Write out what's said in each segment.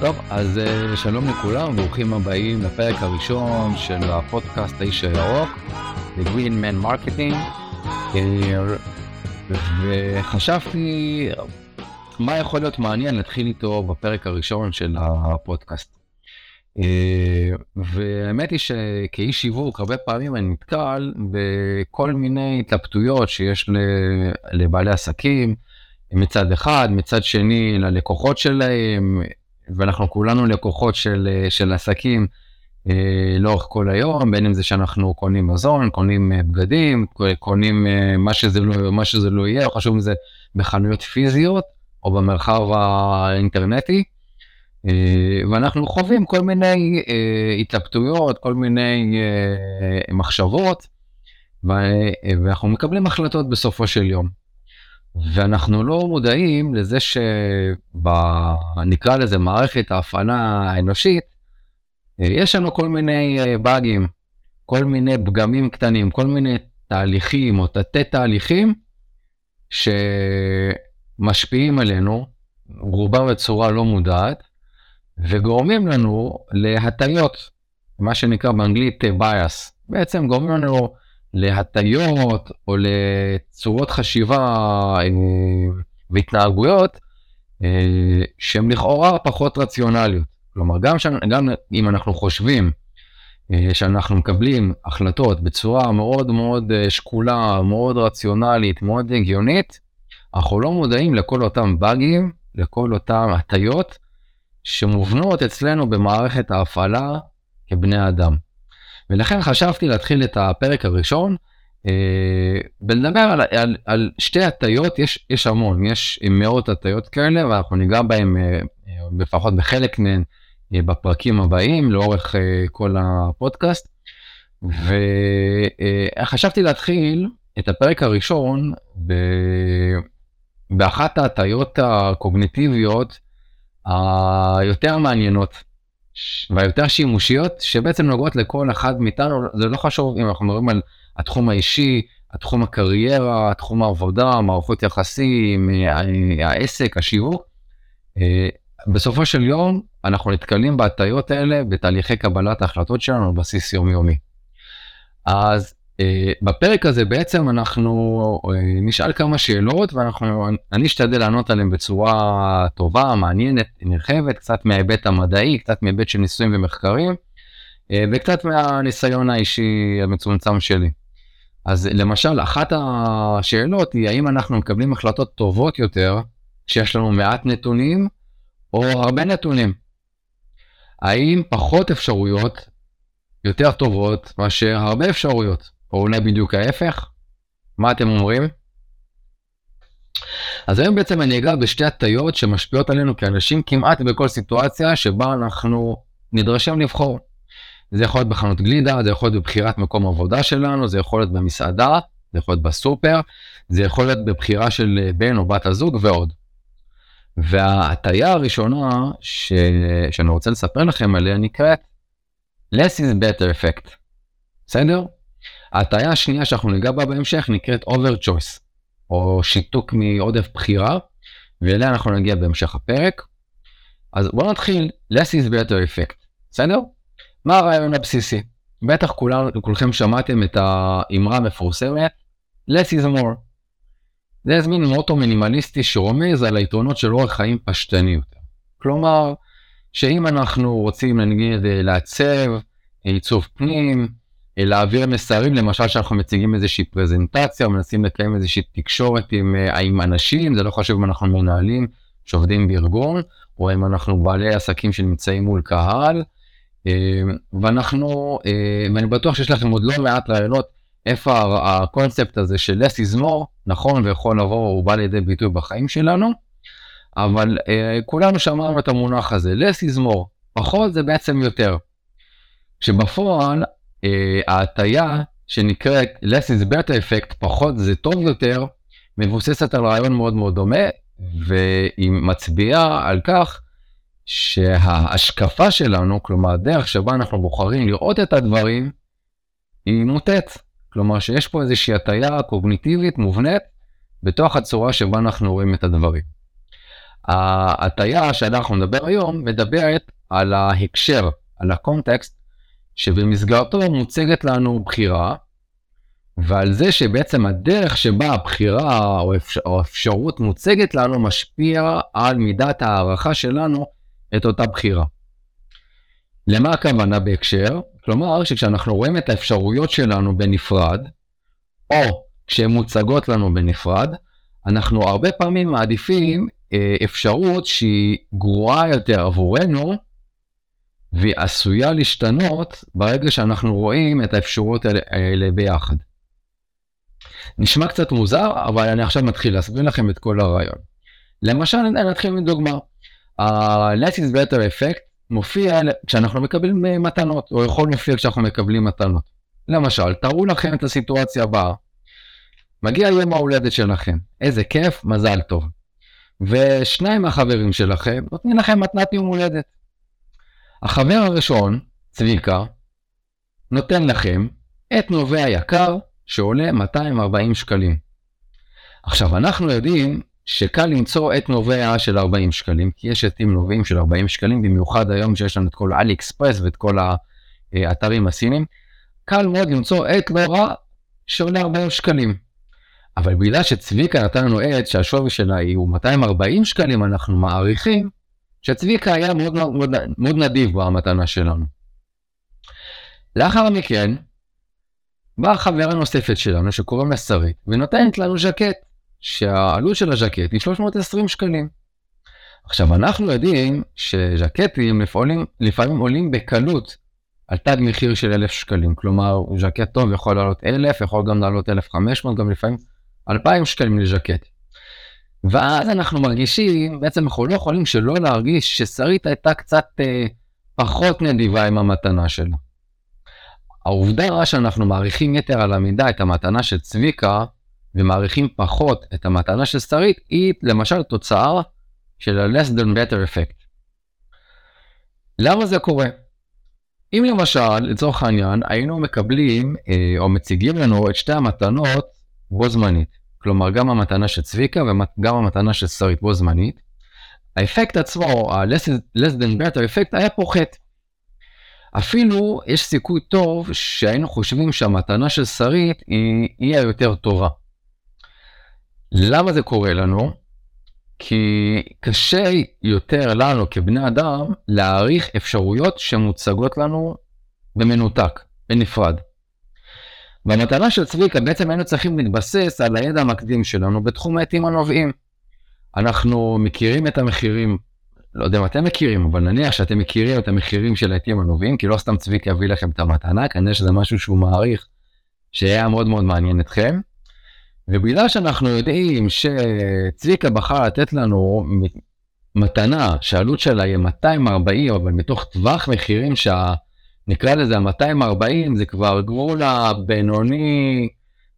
טוב, אז אה, שלום לכולם, ברוכים הבאים לפרק הראשון של הפודקאסט האיש הירוק, The Green Man Marketing, אה, וחשבתי מה יכול להיות מעניין להתחיל איתו בפרק הראשון של הפודקאסט. אה, והאמת היא שכאיש שיווק הרבה פעמים אני נתקל בכל מיני התלבטויות שיש לבעלי עסקים מצד אחד, מצד שני ללקוחות שלהם, ואנחנו כולנו לקוחות של, של עסקים אה, לאורך כל היום, בין אם זה שאנחנו קונים מזון, קונים אה, בגדים, קונים אה, מה שזה לא, מה שזה לא יהיה, או חשוב מזה בחנויות פיזיות או במרחב האינטרנטי. אה, ואנחנו חווים כל מיני אה, התלבטויות, כל מיני אה, מחשבות, ואנחנו מקבלים החלטות בסופו של יום. ואנחנו לא מודעים לזה שנקרא לזה מערכת ההפעלה האנושית, יש לנו כל מיני באגים, כל מיני פגמים קטנים, כל מיני תהליכים או תתי תהליכים שמשפיעים עלינו, רובם בצורה לא מודעת, וגורמים לנו להטיות, מה שנקרא באנגלית bias. בעצם גורמים לנו להטיות או לצורות חשיבה אה, והתנהגויות אה, שהן לכאורה פחות רציונליות. כלומר, גם, ש... גם אם אנחנו חושבים אה, שאנחנו מקבלים החלטות בצורה מאוד מאוד שקולה, מאוד רציונלית, מאוד הגיונית, אנחנו לא מודעים לכל אותם באגים, לכל אותם הטיות שמובנות אצלנו במערכת ההפעלה כבני אדם. ולכן חשבתי להתחיל את הפרק הראשון אה, ולדבר על, על, על שתי הטיות, יש, יש המון, יש מאות הטיות כאלה ואנחנו ניגע בהם אה, לפחות בחלק מהן אה, בפרקים הבאים לאורך אה, כל הפודקאסט. וחשבתי להתחיל את הפרק הראשון ב... באחת ההטיות הקוגניטיביות היותר מעניינות והיותר שימושיות שבעצם נוגעות לכל אחד מאיתנו זה לא חשוב אם אנחנו מדברים על התחום האישי התחום הקריירה התחום העבודה מערכות יחסים העסק השיווק. אה, בסופו של יום אנחנו נתקלים בהטיות האלה בתהליכי קבלת ההחלטות שלנו על בסיס יומיומי. אז בפרק הזה בעצם אנחנו uh, נשאל כמה שאלות ואנחנו אני אשתדל לענות עליהן בצורה טובה מעניינת נרחבת קצת מההיבט המדעי קצת מהיבט של ניסויים ומחקרים uh, וקצת מהניסיון האישי המצומצם שלי. אז למשל אחת השאלות היא האם אנחנו מקבלים החלטות טובות יותר כשיש לנו מעט נתונים או הרבה נתונים. האם פחות אפשרויות יותר טובות מאשר הרבה אפשרויות. או אולי בדיוק ההפך? מה אתם אומרים? אז היום בעצם אני אגע בשתי הטיות שמשפיעות עלינו כאנשים כמעט בכל סיטואציה שבה אנחנו נדרשים לבחור. זה יכול להיות בחנות גלידה, זה יכול להיות בבחירת מקום עבודה שלנו, זה יכול להיות במסעדה, זה יכול להיות בסופר, זה יכול להיות בבחירה של בן או בת הזוג ועוד. וההטיה הראשונה ש... שאני רוצה לספר לכם עליה נקראת less is better effect. בסדר? ההטעיה השנייה שאנחנו ניגע בה בהמשך נקראת over choice, או שיתוק מעודף בחירה, ואליה אנחנו נגיע בהמשך הפרק. אז בואו נתחיל less is better effect, בסדר? מה הרעיון הבסיסי? בטח כולם, כולכם שמעתם את האמרה המפורסמת less is more. זה איזה מין מוטו מינימליסטי שרומז על היתרונות של אורח חיים פשטני יותר. כלומר, שאם אנחנו רוצים נגיד לעצב עיצוב פנים, להעביר מסרים, למשל שאנחנו מציגים איזושהי פרזנטציה, או מנסים לקיים איזושהי תקשורת עם, אה, עם אנשים, זה לא חשוב אם אנחנו מנהלים שעובדים בארגון, או אם אנחנו בעלי עסקים שנמצאים מול קהל, אה, ואנחנו, אה, ואני בטוח שיש לכם עוד לא מעט רעיונות איפה הקונספט הזה של less is more, נכון ויכול לבוא, הוא בא לידי ביטוי בחיים שלנו, אבל כולנו שמענו את המונח הזה, less is more, פחות זה בעצם יותר. שבפועל אה, ההטייה שנקראת less is better effect, פחות זה טוב יותר, מבוססת על רעיון מאוד מאוד דומה, והיא מצביעה על כך שההשקפה שלנו, כלומר הדרך שבה אנחנו בוחרים לראות את הדברים, היא מוטט. כלומר שיש פה איזושהי הטייה קוגניטיבית מובנית בתוך הצורה שבה אנחנו רואים את הדברים. ההטייה שאנחנו נדבר היום מדברת על ההקשר, על הקונטקסט, שבמסגרתו מוצגת לנו בחירה, ועל זה שבעצם הדרך שבה הבחירה או, אפשר, או אפשרות מוצגת לנו משפיע על מידת הערכה שלנו את אותה בחירה. למה הכוונה בהקשר? כלומר שכשאנחנו רואים את האפשרויות שלנו בנפרד, או כשהן מוצגות לנו בנפרד, אנחנו הרבה פעמים מעדיפים אה, אפשרות שהיא גרועה יותר עבורנו, והיא עשויה להשתנות ברגע שאנחנו רואים את האפשרויות האלה ביחד. נשמע קצת מוזר, אבל אני עכשיו מתחיל להסביר לכם את כל הרעיון. למשל, נתחיל מדוגמה. ה-Less is better effect מופיע כשאנחנו מקבלים מתנות, או יכול להופיע כשאנחנו מקבלים מתנות. למשל, תארו לכם את הסיטואציה הבאה. מגיע יום ההולדת שלכם, איזה כיף, מזל טוב. ושניים מהחברים שלכם נותנים לכם מתנת יום הולדת. החבר הראשון, צביקה, נותן לכם את נובע יקר שעולה 240 שקלים. עכשיו, אנחנו יודעים שקל למצוא את נובע של 40 שקלים, כי יש עטים נובעים של 40 שקלים, במיוחד היום שיש לנו את כל אלי אקספרס ואת כל האתרים הסינים, קל מאוד למצוא עט לא רע שעולה 40 שקלים. אבל בגלל שצביקה נתן לנו עט שהשווי שלה הוא 240 שקלים, אנחנו מעריכים שצביקה היה מאוד, מאוד, מאוד נדיב במתנה שלנו. לאחר מכן, באה חברה נוספת שלנו שקוראים לה שרית, ונותנת לנו ז'קט, שהעלות של הז'קט היא 320 שקלים. עכשיו, אנחנו יודעים שז'קטים לפעמים, לפעמים עולים בקלות על תג מחיר של 1,000 שקלים. כלומר, ז'קט טוב יכול לעלות 1,000, יכול גם לעלות 1,500, גם לפעמים 2,000 שקלים לז'קט. ואז אנחנו מרגישים, בעצם אנחנו לא יכולים שלא להרגיש ששרית הייתה קצת אה, פחות נדיבה עם המתנה שלה. העובדה שאנחנו מעריכים יתר על המידה את המתנה של צביקה, ומעריכים פחות את המתנה של שרית, היא למשל תוצאה של ה-less than better effect. למה זה קורה? אם למשל, לצורך העניין, היינו מקבלים אה, או מציגים לנו את שתי המתנות בו זמנית, כלומר גם המתנה של צביקה וגם המתנה של שרית בו זמנית, האפקט עצמו, ה-less than better effect היה פוחת. אפילו יש סיכוי טוב שהיינו חושבים שהמתנה של שרית היא, היא היותר טובה. למה זה קורה לנו? כי קשה יותר לנו כבני אדם להעריך אפשרויות שמוצגות לנו במנותק, בנפרד. במטרה של צביקה בעצם היינו צריכים להתבסס על הידע המקדים שלנו בתחום העטים הנובעים. אנחנו מכירים את המחירים, לא יודע אם אתם מכירים, אבל נניח שאתם מכירים את המחירים של העטים הנובעים, כי לא סתם צביקה יביא לכם את המתנה, כנראה שזה משהו שהוא מעריך, שהיה מאוד מאוד מעניין אתכם. ובגלל שאנחנו יודעים שצביקה בחר לתת לנו מתנה שהעלות שלה יהיה 240, אבל מתוך טווח מחירים שה... נקרא לזה ה-240, זה כבר גבול הבינוני,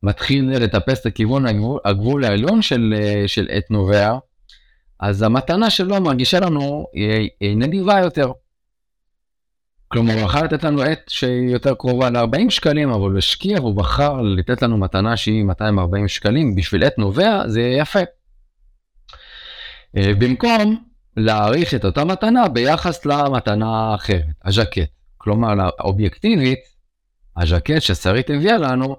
מתחיל לטפס לכיוון הגבול, הגבול העליון של, של עת נובע, אז המתנה שלו מרגישה לנו היא, היא נדיבה יותר. כלומר, הוא בחר לתת לנו עת שהיא יותר קרובה ל-40 שקלים, אבל הוא השקיע והוא בחר לתת לנו מתנה שהיא 240 שקלים, בשביל עת נובע זה יפה. אה, במקום להעריך את אותה מתנה ביחס למתנה האחרת, הז'קט. כלומר, אובייקטיבית, הז'קט ששרית הביאה לנו,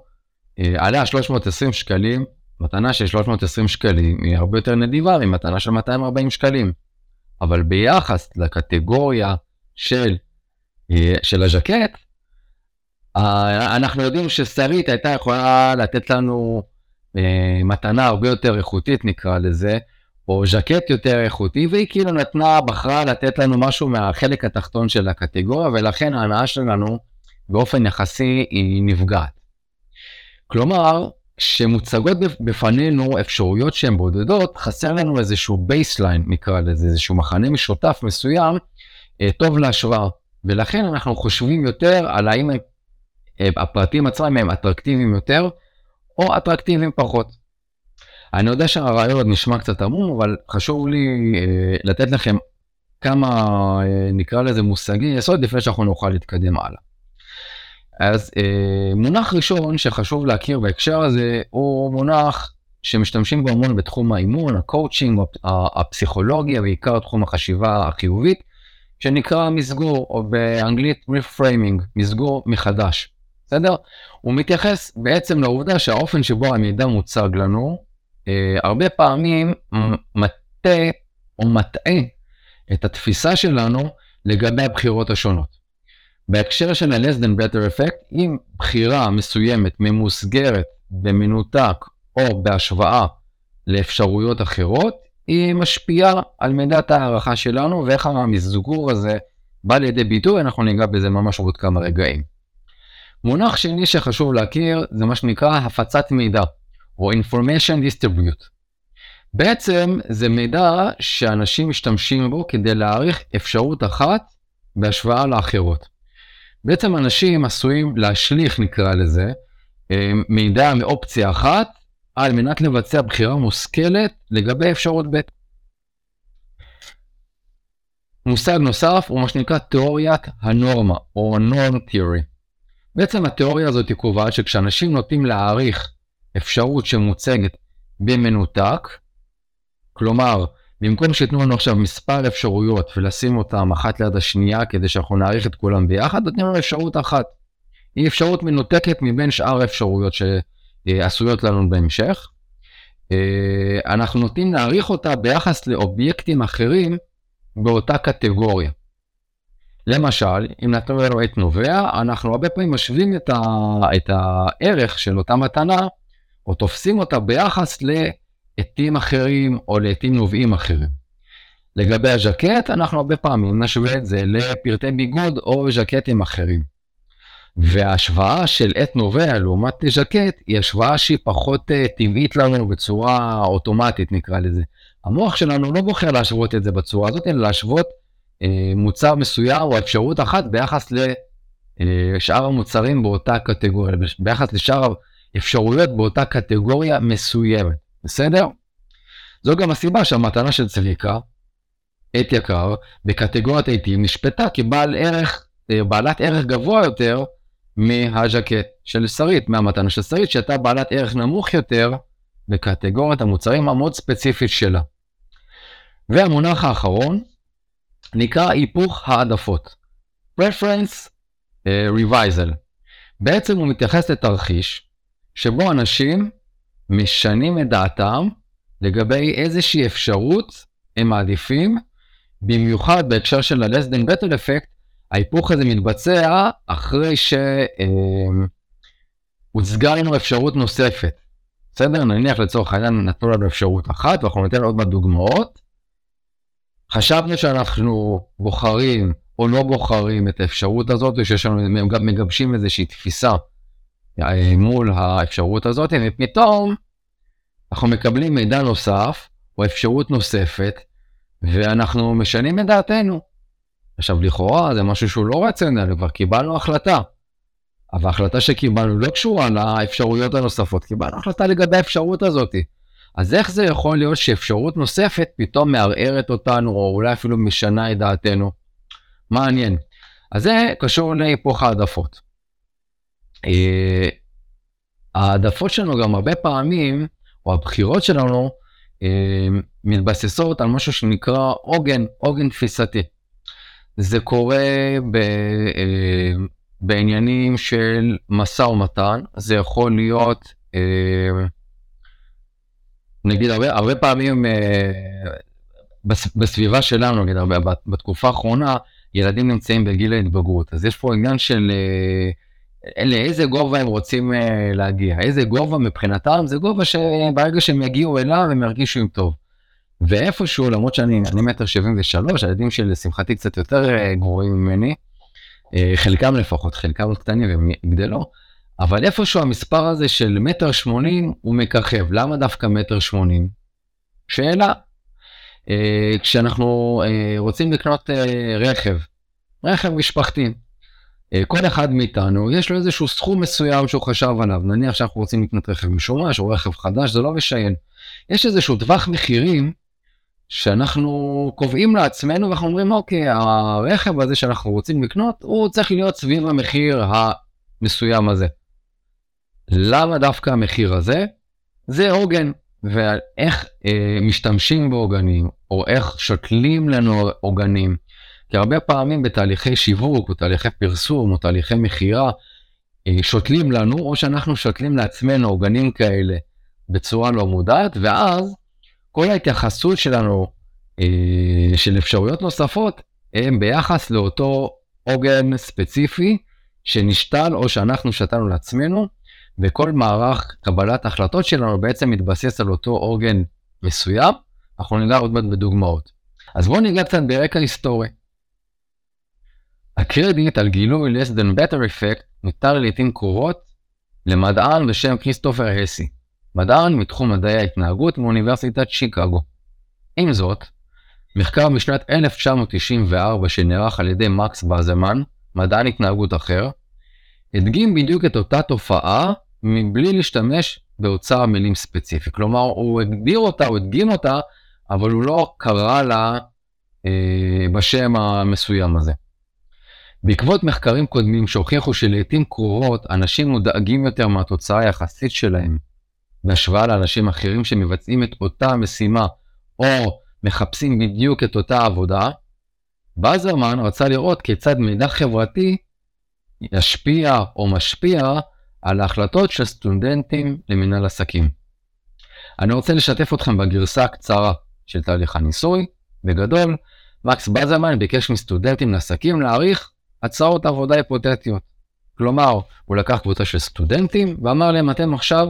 אה, עליה 320 שקלים, מתנה של 320 שקלים היא הרבה יותר נדיבה ממתנה של 240 שקלים. אבל ביחס לקטגוריה של אה, של הז'קט, אה, אנחנו יודעים ששרית הייתה יכולה לתת לנו מתנה הרבה יותר איכותית נקרא לזה, או ז'קט יותר איכותי, והיא כאילו נתנה, בחרה לתת לנו משהו מהחלק התחתון של הקטגוריה, ולכן ההנאה שלנו באופן יחסי היא נפגעת. כלומר, כשמוצגות בפנינו אפשרויות שהן בודדות, חסר לנו איזשהו baseline נקרא לזה, איזשהו מכנה משותף מסוים, טוב להשוואה. ולכן אנחנו חושבים יותר על האם אה, הפרטים עצמם הם אטרקטיביים יותר או אטרקטיביים פחות. אני יודע שהרעיון נשמע קצת עמום, אבל חשוב לי אה, לתת לכם כמה, אה, נקרא לזה מושגי יסוד, לפני שאנחנו נוכל להתקדם הלאה. אז אה, מונח ראשון שחשוב להכיר בהקשר הזה, הוא מונח שמשתמשים בו המון בתחום האימון, הקואוצ'ינג, הפסיכולוגיה, בעיקר תחום החשיבה החיובית, שנקרא מסגור, או באנגלית reframing, מסגור מחדש. בסדר? הוא מתייחס בעצם לעובדה שהאופן שבו המידע מוצג לנו, הרבה פעמים מטה או מטעה את התפיסה שלנו לגבי הבחירות השונות. בהקשר של ה-less is better effect, אם בחירה מסוימת ממוסגרת במנותק או בהשוואה לאפשרויות אחרות, היא משפיעה על מידת הערכה שלנו ואיך המסגור הזה בא לידי ביטוי, אנחנו ניגע בזה ממש עוד כמה רגעים. מונח שני שחשוב להכיר זה מה שנקרא הפצת מידע, או information distribute. בעצם זה מידע שאנשים משתמשים בו כדי להעריך אפשרות אחת בהשוואה לאחרות. בעצם אנשים עשויים להשליך, נקרא לזה, אה, מידע מאופציה אחת על מנת לבצע בחירה מושכלת לגבי אפשרות ב'. מושג נוסף הוא מה שנקרא תיאוריית הנורמה, או norm theory. בעצם התיאוריה הזאת קובעת שכשאנשים נוטים להעריך אפשרות שמוצגת במנותק, כלומר, במקום שייתנו לנו עכשיו מספר אפשרויות ולשים אותן אחת ליד השנייה כדי שאנחנו נעריך את כולם ביחד, נותנים לנו אפשרות אחת. היא אפשרות מנותקת מבין שאר האפשרויות שעשויות לנו בהמשך. אה, אנחנו נוטים להעריך אותה ביחס לאובייקטים אחרים באותה קטגוריה. למשל, אם נתנו לנו את נובע, אנחנו הרבה פעמים משווים את, ה, את הערך של אותה מתנה, או תופסים אותה ביחס לעטים אחרים או לעטים נובעים אחרים. לגבי הז'קט, אנחנו הרבה פעמים נשווה את זה לפרטי ביגוד או ז'קטים אחרים. וההשוואה של עט נובע לעומת ז'קט היא השוואה שהיא פחות uh, טבעית לנו בצורה אוטומטית נקרא לזה. המוח שלנו לא בוחר להשוות את זה בצורה הזאת, אלא להשוות אה, מוצר מסוים או אפשרות אחת ביחס לשאר המוצרים באותה קטגוריה, ביחס לשאר האפשרויות באותה קטגוריה מסוימת, בסדר? זו גם הסיבה שהמתנה של צביקה, עת יקר, בקטגוריית העיתים נשפטה כבעל ערך, אה, בעלת ערך גבוה יותר מהז'קט של שרית, מהמתנה של שרית, שהייתה בעלת ערך נמוך יותר בקטגוריית המוצרים המאוד ספציפית שלה. והמונח האחרון נקרא היפוך העדפות. Preference uh, Revisal. בעצם הוא מתייחס לתרחיש שבו אנשים משנים את דעתם לגבי איזושהי אפשרות הם מעדיפים, במיוחד בהקשר של ה-less than better effect, ההיפוך הזה מתבצע אחרי שהוצגה לנו אפשרות נוספת. בסדר? נניח לצורך העניין נתנו לנו אפשרות אחת ואנחנו ניתן עוד מעט דוגמאות. חשבנו שאנחנו בוחרים או לא בוחרים את האפשרות הזאת, ושיש לנו, גם מגבשים איזושהי תפיסה אה, מול האפשרות הזאת, ופתאום אנחנו מקבלים מידע נוסף, או אפשרות נוספת, ואנחנו משנים את דעתנו. עכשיו, לכאורה זה משהו שהוא לא רציונלי, כבר קיבלנו החלטה. אבל ההחלטה שקיבלנו לא קשורה לאפשרויות הנוספות, קיבלנו החלטה לגבי האפשרות הזאת. אז איך זה יכול להיות שאפשרות נוספת פתאום מערערת אותנו, או אולי אפילו משנה את דעתנו? מעניין. אז זה קשור להיפוך העדפות. אה, העדפות שלנו גם הרבה פעמים, או הבחירות שלנו, אה, מתבססות על משהו שנקרא עוגן, עוגן תפיסתי. זה קורה ב, אה, בעניינים של משא ומתן, זה יכול להיות נגיד הרבה, הרבה פעמים אה, בסביבה שלנו, נגיד הרבה, בתקופה האחרונה, ילדים נמצאים בגיל ההתבגרות, אז יש פה עניין של אה, לאיזה גובה הם רוצים אה, להגיע, איזה גובה מבחינתם זה גובה שברגע שהם יגיעו אליו הם ירגישו עם טוב. ואיפשהו, למרות שאני מטר שבעים ושלוש, הילדים שלי לשמחתי קצת יותר אה, גרועים ממני, אה, חלקם לפחות, חלקם קטנים והם יגדלו, אבל איפשהו המספר הזה של מטר שמונים הוא מככב. למה דווקא מטר שמונים? שאלה. כשאנחנו רוצים לקנות רכב, רכב משפחתי, כל אחד מאיתנו יש לו איזשהו סכום מסוים שהוא חשב עליו. נניח שאנחנו רוצים לקנות רכב משומש או רכב חדש, זה לא משען. יש איזשהו טווח מחירים שאנחנו קובעים לעצמנו ואנחנו אומרים אוקיי, הרכב הזה שאנחנו רוצים לקנות הוא צריך להיות סביב המחיר המסוים הזה. למה דווקא המחיר הזה? זה עוגן, ואיך אה, משתמשים בעוגנים, או איך שותלים לנו עוגנים. כי הרבה פעמים בתהליכי שיווק, או תהליכי פרסום, או תהליכי מכירה, אה, שותלים לנו, או שאנחנו שותלים לעצמנו עוגנים כאלה בצורה לא מודעת, ואז כל ההתייחסות שלנו אה, של אפשרויות נוספות, הם ביחס לאותו עוגן ספציפי שנשתל או שאנחנו שתלנו לעצמנו, וכל מערך קבלת ההחלטות שלנו בעצם מתבסס על אותו עוגן מסוים, אנחנו ניגע עוד מעט בדוגמאות. אז בואו ניגע קצת ברקע היסטורי. הקרדיט על גילוי less than better effect ניתן לעיתים קרובות למדען בשם כריסטופר הסי, מדען מתחום מדעי ההתנהגות מאוניברסיטת שיקגו. עם זאת, מחקר משנת 1994 שנערך על ידי מקס בזמן, מדען התנהגות אחר, הדגים בדיוק את אותה תופעה מבלי להשתמש באוצר מילים ספציפי. כלומר, הוא הגדיר אותה, הוא הדגים אותה, אבל הוא לא קרא לה אה, בשם המסוים הזה. בעקבות מחקרים קודמים שהוכיחו שלעיתים קרובות אנשים מודאגים יותר מהתוצאה היחסית שלהם בהשוואה לאנשים אחרים שמבצעים את אותה משימה או מחפשים בדיוק את אותה עבודה, בזרמן רצה לראות כיצד מידע חברתי ישפיע או משפיע על ההחלטות של סטודנטים למנהל עסקים. אני רוצה לשתף אתכם בגרסה הקצרה של תהליך הניסוי. בגדול, מקס בזרמן ביקש מסטודנטים לעסקים להעריך הצעות עבודה היפותטיות. כלומר, הוא לקח קבוצה של סטודנטים ואמר להם, אתם עכשיו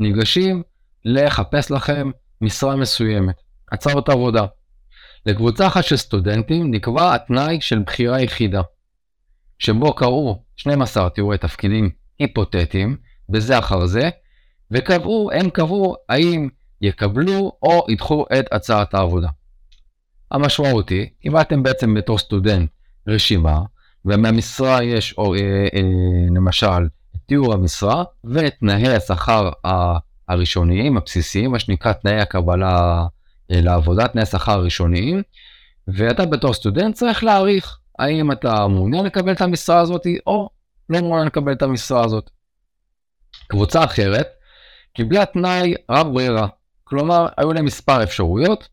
ניגשים לחפש לכם משרה מסוימת, הצעות עבודה. לקבוצה אחת של סטודנטים נקבע התנאי של בחירה יחידה, שבו קראו 12 תיאורי תפקידים היפותטיים, בזה אחר זה, וקבעו, הם קבעו האם יקבלו או ידחו את הצעת העבודה. המשמעות היא, אם אתם בעצם בתור סטודנט רשימה, ומהמשרה יש, או אה, אה, למשל, תיאור המשרה ותנאי השכר הראשוניים, הבסיסיים, מה שנקרא תנאי הקבלה אה, לעבודה, תנאי השכר הראשוניים, ואתה בתור סטודנט צריך להעריך האם אתה מעוניין לקבל את המשרה הזאת או לא מעוניין לקבל את המשרה הזאת. קבוצה אחרת קיבלה תנאי רב ברירה, כלומר היו להם מספר אפשרויות,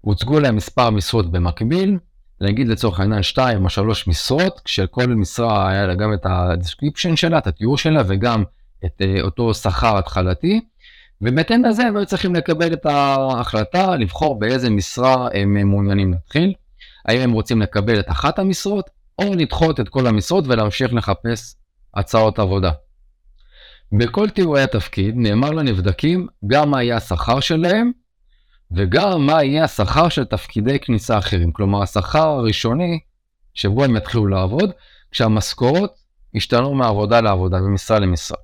הוצגו להם מספר משרות במקביל, נגיד לצורך העניין 2 או 3 משרות, כשכל משרה היה לה גם את ה-description שלה, את התיאור שלה וגם את uh, אותו שכר התחלתי, ובהתאם לזה הם היו צריכים לקבל את ההחלטה לבחור באיזה משרה הם מעוניינים להתחיל, האם הם רוצים לקבל את אחת המשרות, או לדחות את כל המשרות ולהמשיך לחפש הצעות עבודה. בכל תיאורי התפקיד נאמר לנבדקים גם מה יהיה השכר שלהם וגם מה יהיה השכר של תפקידי כניסה אחרים, כלומר השכר הראשוני שבו הם יתחילו לעבוד, כשהמשכורות ישתנו מעבודה לעבודה ומשרה למשרה.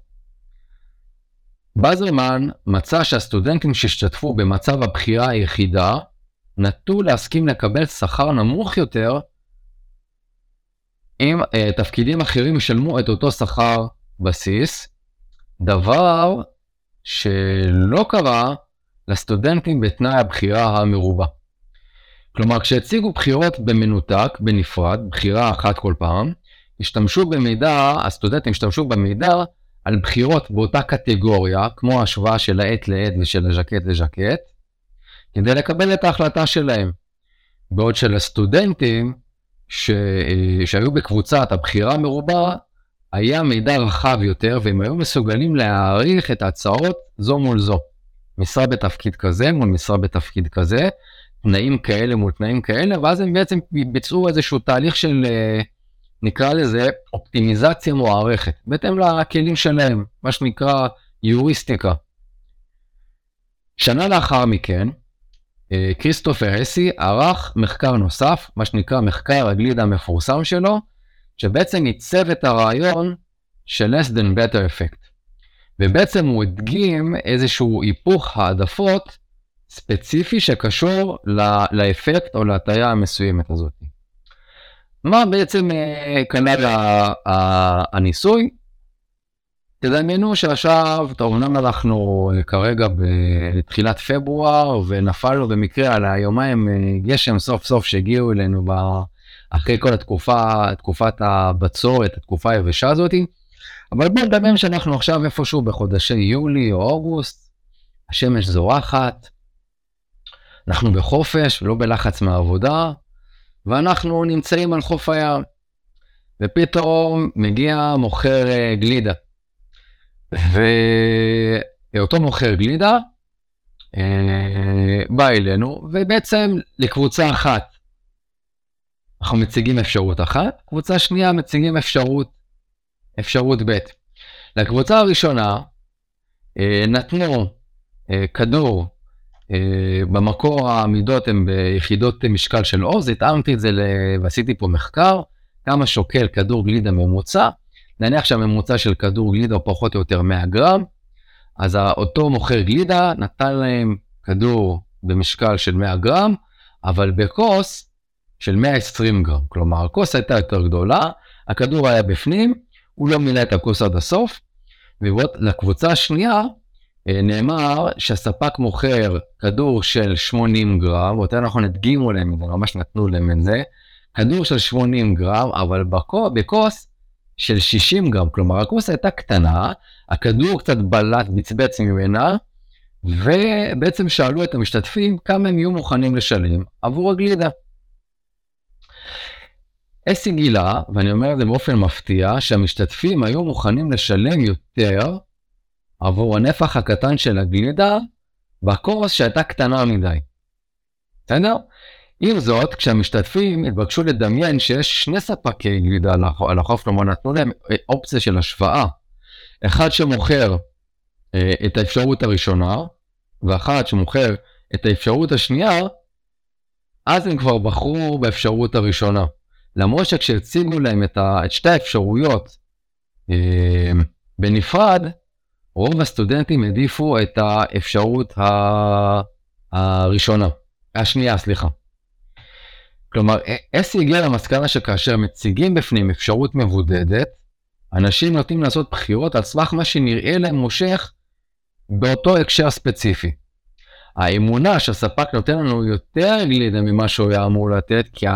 בזרמן מצא שהסטודנטים שהשתתפו במצב הבחירה היחידה נטו להסכים לקבל שכר נמוך יותר אם uh, תפקידים אחרים ישלמו את אותו שכר בסיס, דבר שלא קרה לסטודנטים בתנאי הבחירה המרובה. כלומר, כשהציגו בחירות במנותק, בנפרד, בחירה אחת כל פעם, השתמשו במידע, הסטודנטים השתמשו במידע על בחירות באותה קטגוריה, כמו השוואה של העת לעת ושל הז'קט לז'קט, כדי לקבל את ההחלטה שלהם. בעוד שלסטודנטים ש... שהיו בקבוצת הבחירה המרובה, היה מידע רחב יותר והם היו מסוגלים להעריך את ההצעות זו מול זו. משרה בתפקיד כזה מול משרה בתפקיד כזה, תנאים כאלה מול תנאים כאלה, ואז הם בעצם ביצעו איזשהו תהליך של, אה, נקרא לזה, אופטימיזציה מוערכת, בהתאם לכלים שלהם, מה שנקרא יוריסטיקה. שנה לאחר מכן, אה, כריסטופר הסי ערך מחקר נוסף, מה שנקרא מחקר הגלידה המפורסם שלו, שבעצם ייצב את הרעיון של less than better effect. ובעצם הוא הדגים איזשהו היפוך העדפות ספציפי שקשור לאפקט או להטיה המסוימת הזאת. מה בעצם אה, כנראה הניסוי? תדמיינו שעכשיו, טוב, אמנם אנחנו אה, כרגע בתחילת פברואר ונפלנו במקרה על היומיים אה, גשם סוף סוף שהגיעו אלינו אחרי כל התקופה, תקופת הבצורת, התקופה היבשה הזאתי. אבל בוא נדמיין שאנחנו עכשיו איפשהו בחודשי יולי או אוגוסט, השמש זורחת, אנחנו בחופש ולא בלחץ מהעבודה, ואנחנו נמצאים על חוף הים. ופתאום מגיע מוכר אה, גלידה. ואותו מוכר גלידה אה, בא אלינו, ובעצם לקבוצה אחת אנחנו מציגים אפשרות אחת, קבוצה שנייה מציגים אפשרות, אפשרות ב'. לקבוצה הראשונה אה, נתנו כדור, במקור העמידות הן ביחידות משקל של עוז, התאמתי את זה ועשיתי פה מחקר, כמה שוקל כדור גלידה ממוצע, נניח שהממוצע של כדור גלידה הוא פחות או יותר 100 גרם, אז אותו מוכר גלידה נתן להם כדור במשקל של 100 גרם, אבל בכוס של 120 גרם. כלומר, הכוס הייתה יותר גדולה, הכדור היה בפנים, הוא לא מילא את הכוס עד הסוף, ולקבוצה השנייה אה, נאמר שהספק מוכר כדור של 80 גרם, או יותר נכון הדגימו להם זה, ממש נתנו להם את זה, כדור של 80 גרם, אבל בכוס של 60 גרם, כלומר הכוס הייתה קטנה, הכדור קצת בלט, בצבץ ממנה, ובעצם שאלו את המשתתפים כמה הם יהיו מוכנים לשלם עבור הגלידה. אסי גילה, ואני אומר את זה באופן מפתיע, שהמשתתפים היו מוכנים לשלם יותר עבור הנפח הקטן של הגלידה בכוס שהייתה קטנה מדי. בסדר? עם זאת, כשהמשתתפים התבקשו לדמיין שיש שני ספקי גלידה על החוף, כלומר נתנו להם אופציה של השוואה. אחד שמוכר אה, את האפשרות הראשונה, ואחד שמוכר את האפשרות השנייה, אז הם כבר בחרו באפשרות הראשונה. למרות שכשהציגו להם את, ה, את שתי האפשרויות אה, בנפרד, רוב הסטודנטים העדיפו את האפשרות ה, הראשונה, השנייה, סליחה. כלומר, אסי הגיע למסקנה שכאשר מציגים בפנים אפשרות מבודדת, אנשים נוטים לעשות בחירות על סמך מה שנראה להם מושך באותו הקשר ספציפי. האמונה שהספק נותן לנו יותר גלידה ממה שהוא היה אמור לתת, כי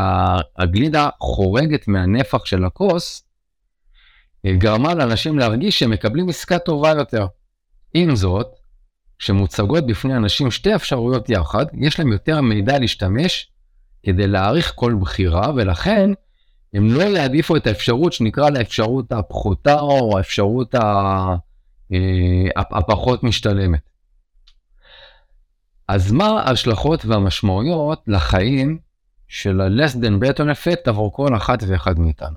הגלידה חורגת מהנפח של הכוס, גרמה לאנשים להרגיש שהם מקבלים עסקה טובה יותר. עם זאת, כשמוצגות בפני אנשים שתי אפשרויות יחד, יש להם יותר מידע להשתמש כדי להעריך כל בחירה, ולכן הם לא יעדיפו את האפשרות שנקרא לאפשרות הפחותה או האפשרות אה, הפחות משתלמת. אז מה ההשלכות והמשמעויות לחיים של ה-less than better effect עבור כל אחת ואחד מאיתנו?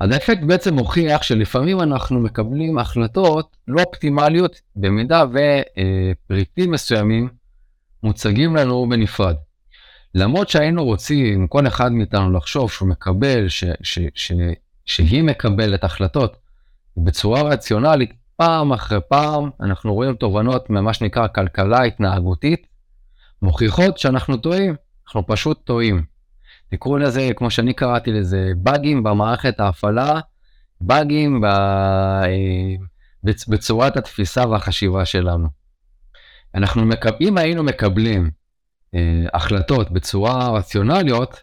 אז האפקט בעצם מוכיח שלפעמים אנחנו מקבלים החלטות לא אופטימליות במידה ופריטים מסוימים מוצגים לנו בנפרד. למרות שהיינו רוצים, כל אחד מאיתנו לחשוב שהוא מקבל, ש, ש, ש, שהיא מקבלת החלטות בצורה רציונלית, פעם אחרי פעם אנחנו רואים תובנות ממה שנקרא כלכלה התנהגותית, מוכיחות שאנחנו טועים, אנחנו פשוט טועים. תקראו לזה, כמו שאני קראתי לזה, באגים במערכת ההפעלה, באגים ב... אה, בצורת התפיסה והחשיבה שלנו. אנחנו מקבלים, אם היינו מקבלים אה, החלטות בצורה רציונליות,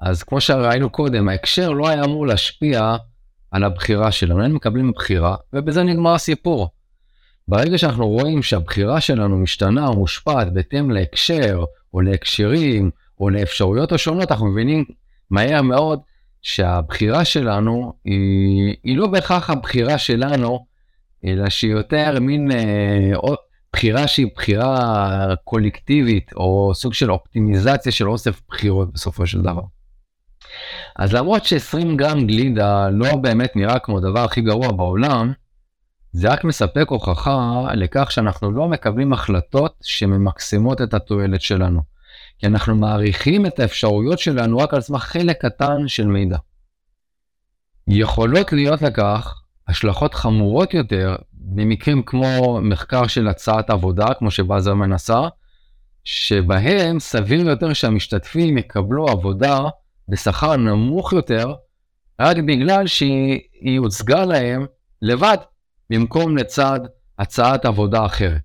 אז כמו שראינו קודם, ההקשר לא היה אמור להשפיע על הבחירה שלנו, היינו מקבלים בחירה, ובזה נגמר הסיפור. ברגע שאנחנו רואים שהבחירה שלנו משתנה או מושפעת בהתאם להקשר, או להקשרים, או לאפשרויות השונות, אנחנו מבינים מהר מאוד שהבחירה שלנו היא, היא לא בהכרח הבחירה שלנו, אלא שהיא יותר מין אה, בחירה שהיא בחירה קולקטיבית, או סוג של אופטימיזציה של אוסף בחירות בסופו של דבר. אז למרות ש-20 גרם גלידה לא באמת נראה כמו הדבר הכי גרוע בעולם, זה רק מספק הוכחה לכך שאנחנו לא מקבלים החלטות שממקסמות את התועלת שלנו. כי אנחנו מעריכים את האפשרויות שלנו רק על סמך חלק קטן של מידע. יכולות להיות לכך השלכות חמורות יותר במקרים כמו מחקר של הצעת עבודה, כמו שבאזר מנסה, שבהם סביר יותר שהמשתתפים יקבלו עבודה בשכר נמוך יותר, רק בגלל שהיא הוצגה להם לבד, במקום לצד הצעת עבודה אחרת.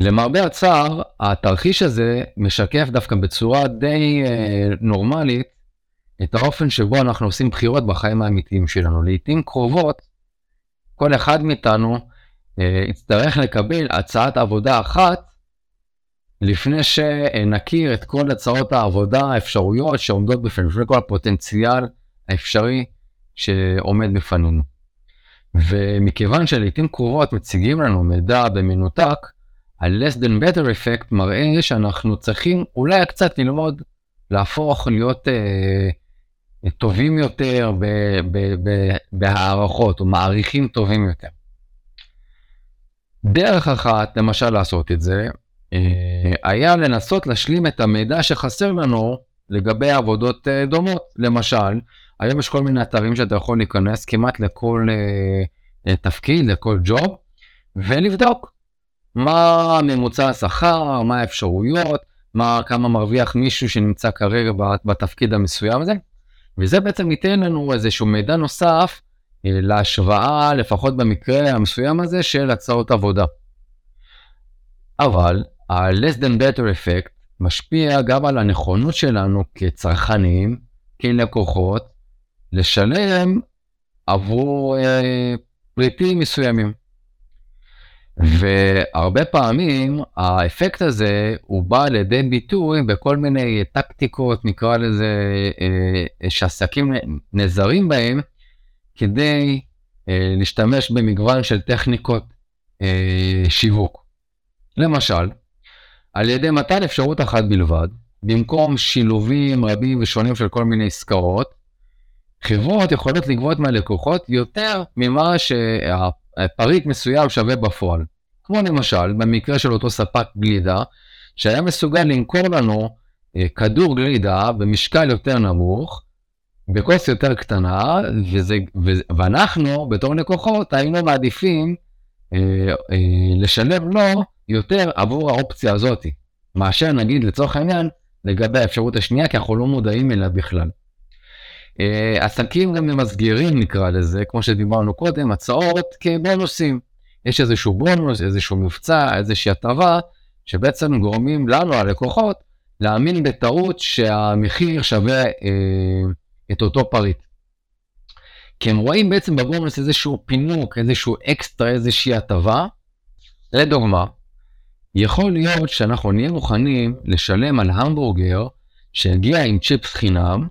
למרבה הצער, התרחיש הזה משקף דווקא בצורה די אה, נורמלית את האופן שבו אנחנו עושים בחירות בחיים האמיתיים שלנו. לעיתים קרובות, כל אחד מאיתנו אה, יצטרך לקבל הצעת עבודה אחת לפני שנכיר את כל הצעות העבודה האפשרויות שעומדות בפנינו, לפני כל הפוטנציאל האפשרי שעומד בפנינו. ומכיוון שלעיתים קרובות מציגים לנו מידע במנותק, ה-less than better effect מראה שאנחנו צריכים אולי קצת ללמוד להפוך להיות uh, טובים יותר בהערכות או מעריכים טובים יותר. דרך אחת למשל לעשות את זה היה לנסות להשלים את המידע שחסר לנו לגבי עבודות uh, דומות. למשל, היום יש כל מיני אתרים שאתה יכול להיכנס כמעט לכל uh, תפקיד, לכל ג'וב, ולבדוק מה ממוצע השכר, מה האפשרויות, מה, כמה מרוויח מישהו שנמצא כרגע בתפקיד המסוים הזה, וזה בעצם ייתן לנו איזשהו מידע נוסף אה, להשוואה, לפחות במקרה המסוים הזה, של הצעות עבודה. אבל ה-less than better effect משפיע גם על הנכונות שלנו כצרכנים, כלקוחות, לשלם עבור אה, פריטים מסוימים. והרבה פעמים האפקט הזה הוא בא לידי ביטוי בכל מיני טקטיקות, נקרא לזה, אה, שעסקים נעזרים בהם כדי אה, להשתמש במגוון של טכניקות אה, שיווק. למשל, על ידי מתן אפשרות אחת בלבד, במקום שילובים רבים ושונים של כל מיני עסקאות, חברות יכולות לגבות מהלקוחות יותר ממה שה... פריט מסוים שווה בפועל. כמו למשל, במקרה של אותו ספק גלידה, שהיה מסוגל למכור לנו אה, כדור גלידה במשקל יותר נמוך, בכוס יותר קטנה, וזה, ו, ואנחנו בתור לקוחות היינו מעדיפים אה, אה, לשלם לו יותר עבור האופציה הזאת, מאשר נגיד לצורך העניין לגבי האפשרות השנייה, כי אנחנו לא מודעים אליה בכלל. אה, עסקים גם ממסגרים נקרא לזה, כמו שדיברנו קודם, הצעות כבונוסים. יש איזשהו בונוס, איזשהו מבצע, איזושהי הטבה, שבעצם גורמים לנו, הלקוחות, להאמין בטעות שהמחיר שווה אה, את אותו פריט. כי הם רואים בעצם בבונוס איזשהו פינוק, איזשהו אקסטרה, איזושהי הטבה. לדוגמה, יכול להיות שאנחנו נהיה מוכנים לשלם על המבורגר שהגיע עם צ'יפס חינם,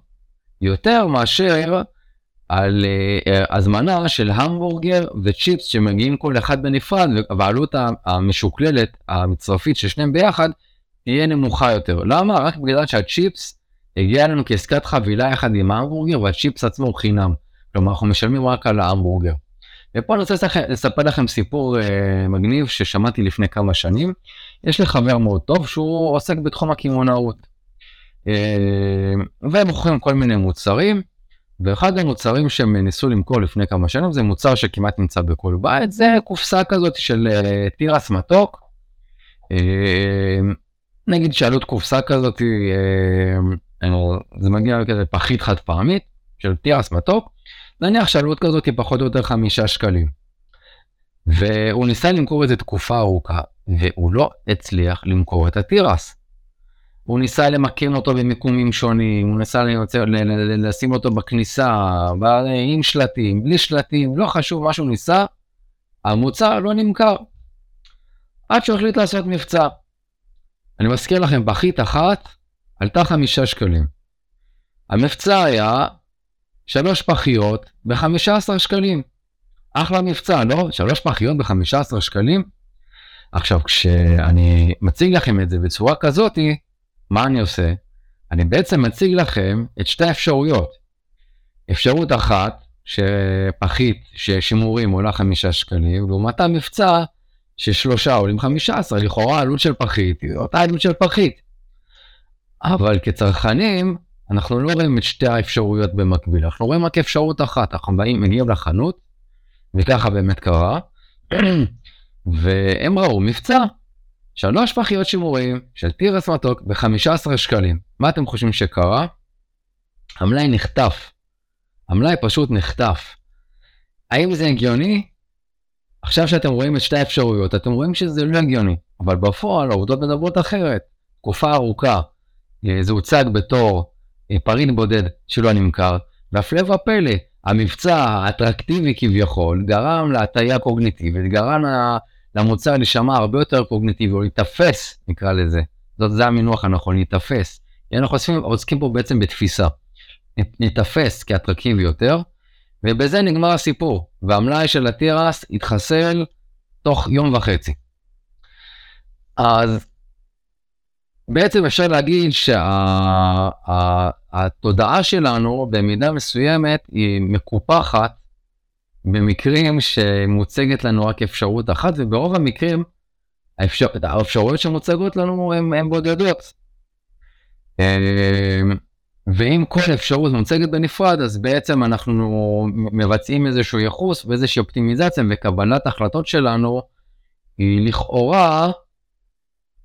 יותר מאשר על uh, הזמנה של המבורגר וצ'יפס שמגיעים כל אחד בנפרד והעלות המשוקללת המצרפית של שניהם ביחד תהיה נמוכה יותר. למה? רק בגלל שהצ'יפס הגיע לנו כעסקת חבילה יחד עם ההמבורגר והצ'יפס עצמו חינם. כלומר אנחנו משלמים רק על ההמבורגר. ופה אני רוצה לספר לכם סיפור uh, מגניב ששמעתי לפני כמה שנים. יש לי חבר מאוד טוב שהוא עוסק בתחום הקמעונאות. אה, והם מוכרים כל מיני מוצרים, ואחד המוצרים שהם ניסו למכור לפני כמה שנים זה מוצר שכמעט נמצא בכל בית, זה קופסה כזאת של אה, תירס מתוק. אה, נגיד שעלות קופסה כזאת, זה מגיע כזה פחית חד פעמית של תירס מתוק, נניח שעלות כזאת היא פחות או יותר חמישה שקלים. והוא ניסה למכור את זה תקופה ארוכה, והוא לא הצליח למכור את התירס. הוא ניסה למקם אותו במיקומים שונים, הוא ניסה ליוצר, לשים אותו בכניסה, עם שלטים, בלי שלטים, לא חשוב מה שהוא ניסה, המוצר לא נמכר. עד שהוא החליט לעשות מבצע. אני מזכיר לכם, פחית אחת עלתה חמישה שקלים. המבצע היה שלוש פחיות ב-15 שקלים. אחלה מבצע, לא? שלוש פחיות ב-15 שקלים? עכשיו, כשאני מציג לכם את זה בצורה כזאתי, מה אני עושה? אני בעצם מציג לכם את שתי האפשרויות. אפשרות אחת, שפחית ששימורים עולה חמישה שקלים, לעומתה מבצע ששלושה עולים חמישה עשרה, לכאורה עלות של פחית היא אותה עלות של פחית. אבל כצרכנים, אנחנו לא רואים את שתי האפשרויות במקביל, אנחנו רואים רק אפשרות אחת, אנחנו באים, מגיעים לחנות, וככה באמת קרה, והם ראו מבצע, שלוש פחיות שימורים של תירס מתוק ב-15 שקלים. מה אתם חושבים שקרה? המלאי נחטף. המלאי פשוט נחטף. האם זה הגיוני? עכשיו שאתם רואים את שתי האפשרויות, אתם רואים שזה לא הגיוני. אבל בפועל העובדות מדברות אחרת. תקופה ארוכה, אה, זה הוצג בתור פריט בודד שלא נמכר, והפלא ופלא, המבצע האטרקטיבי כביכול גרם להטיה קוגניטיבית, גרם למוצר להישמע הרבה יותר קוגניטיבי, או להיתפס, נקרא לזה. זאת, זה המינוח הנכון, להיתפס. אנחנו עוסקים, עוסקים פה בעצם בתפיסה. ניתפס כאטרקטיבי יותר, ובזה נגמר הסיפור, והמלאי של התירס התחסל תוך יום וחצי. אז בעצם אפשר להגיד שהתודעה שה, שלנו במידה מסוימת היא מקופחת במקרים שמוצגת לנו רק אפשרות אחת, וברוב המקרים האפשר, האפשרויות שמוצגות לנו הן בודדות. אמ, ואם כל אפשרות מוצגת בנפרד, אז בעצם אנחנו מבצעים איזשהו ייחוס ואיזושהי אופטימיזציה, וקבלת החלטות שלנו היא לכאורה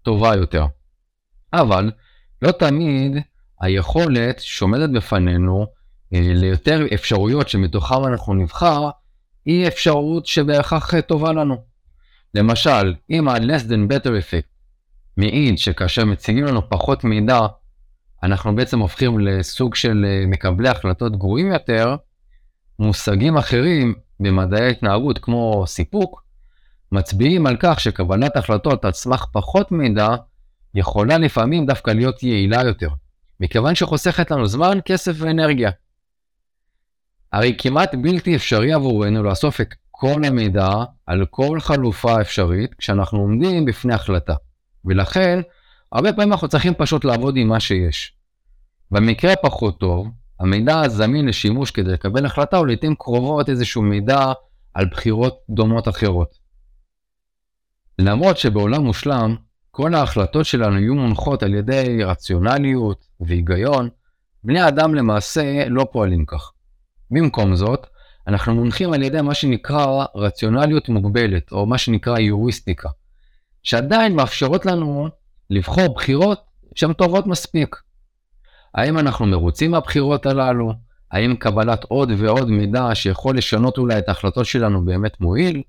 טובה יותר. אבל לא תמיד היכולת שעומדת בפנינו אה, ליותר אפשרויות שמתוכן אנחנו נבחר, היא אפשרות שבהכרח טובה לנו. למשל, אם ה-less than better effect מעיד שכאשר מציגים לנו פחות מידע, אנחנו בעצם הופכים לסוג של אה, מקבלי החלטות גרועים יותר, מושגים אחרים במדעי ההתנהגות כמו סיפוק, מצביעים על כך שקבלת החלטות על סמך פחות מידע יכולה לפעמים דווקא להיות יעילה יותר, מכיוון שחוסכת לנו זמן, כסף ואנרגיה. הרי כמעט בלתי אפשרי עבורנו לאסוף את כל המידע על כל חלופה אפשרית כשאנחנו עומדים בפני החלטה, ולכן הרבה פעמים אנחנו צריכים פשוט לעבוד עם מה שיש. במקרה פחות טוב, המידע הזמין לשימוש כדי לקבל החלטה הוא לעיתים קרובות איזשהו מידע על בחירות דומות אחרות. למרות שבעולם מושלם, כל ההחלטות שלנו יהיו מונחות על ידי רציונליות והיגיון, בני האדם למעשה לא פועלים כך. במקום זאת, אנחנו מונחים על ידי מה שנקרא רציונליות מוגבלת, או מה שנקרא יוריסטיקה, שעדיין מאפשרות לנו לבחור בחירות שהן טובות מספיק. האם אנחנו מרוצים מהבחירות הללו? האם קבלת עוד ועוד מידע שיכול לשנות אולי את ההחלטות שלנו באמת מועיל?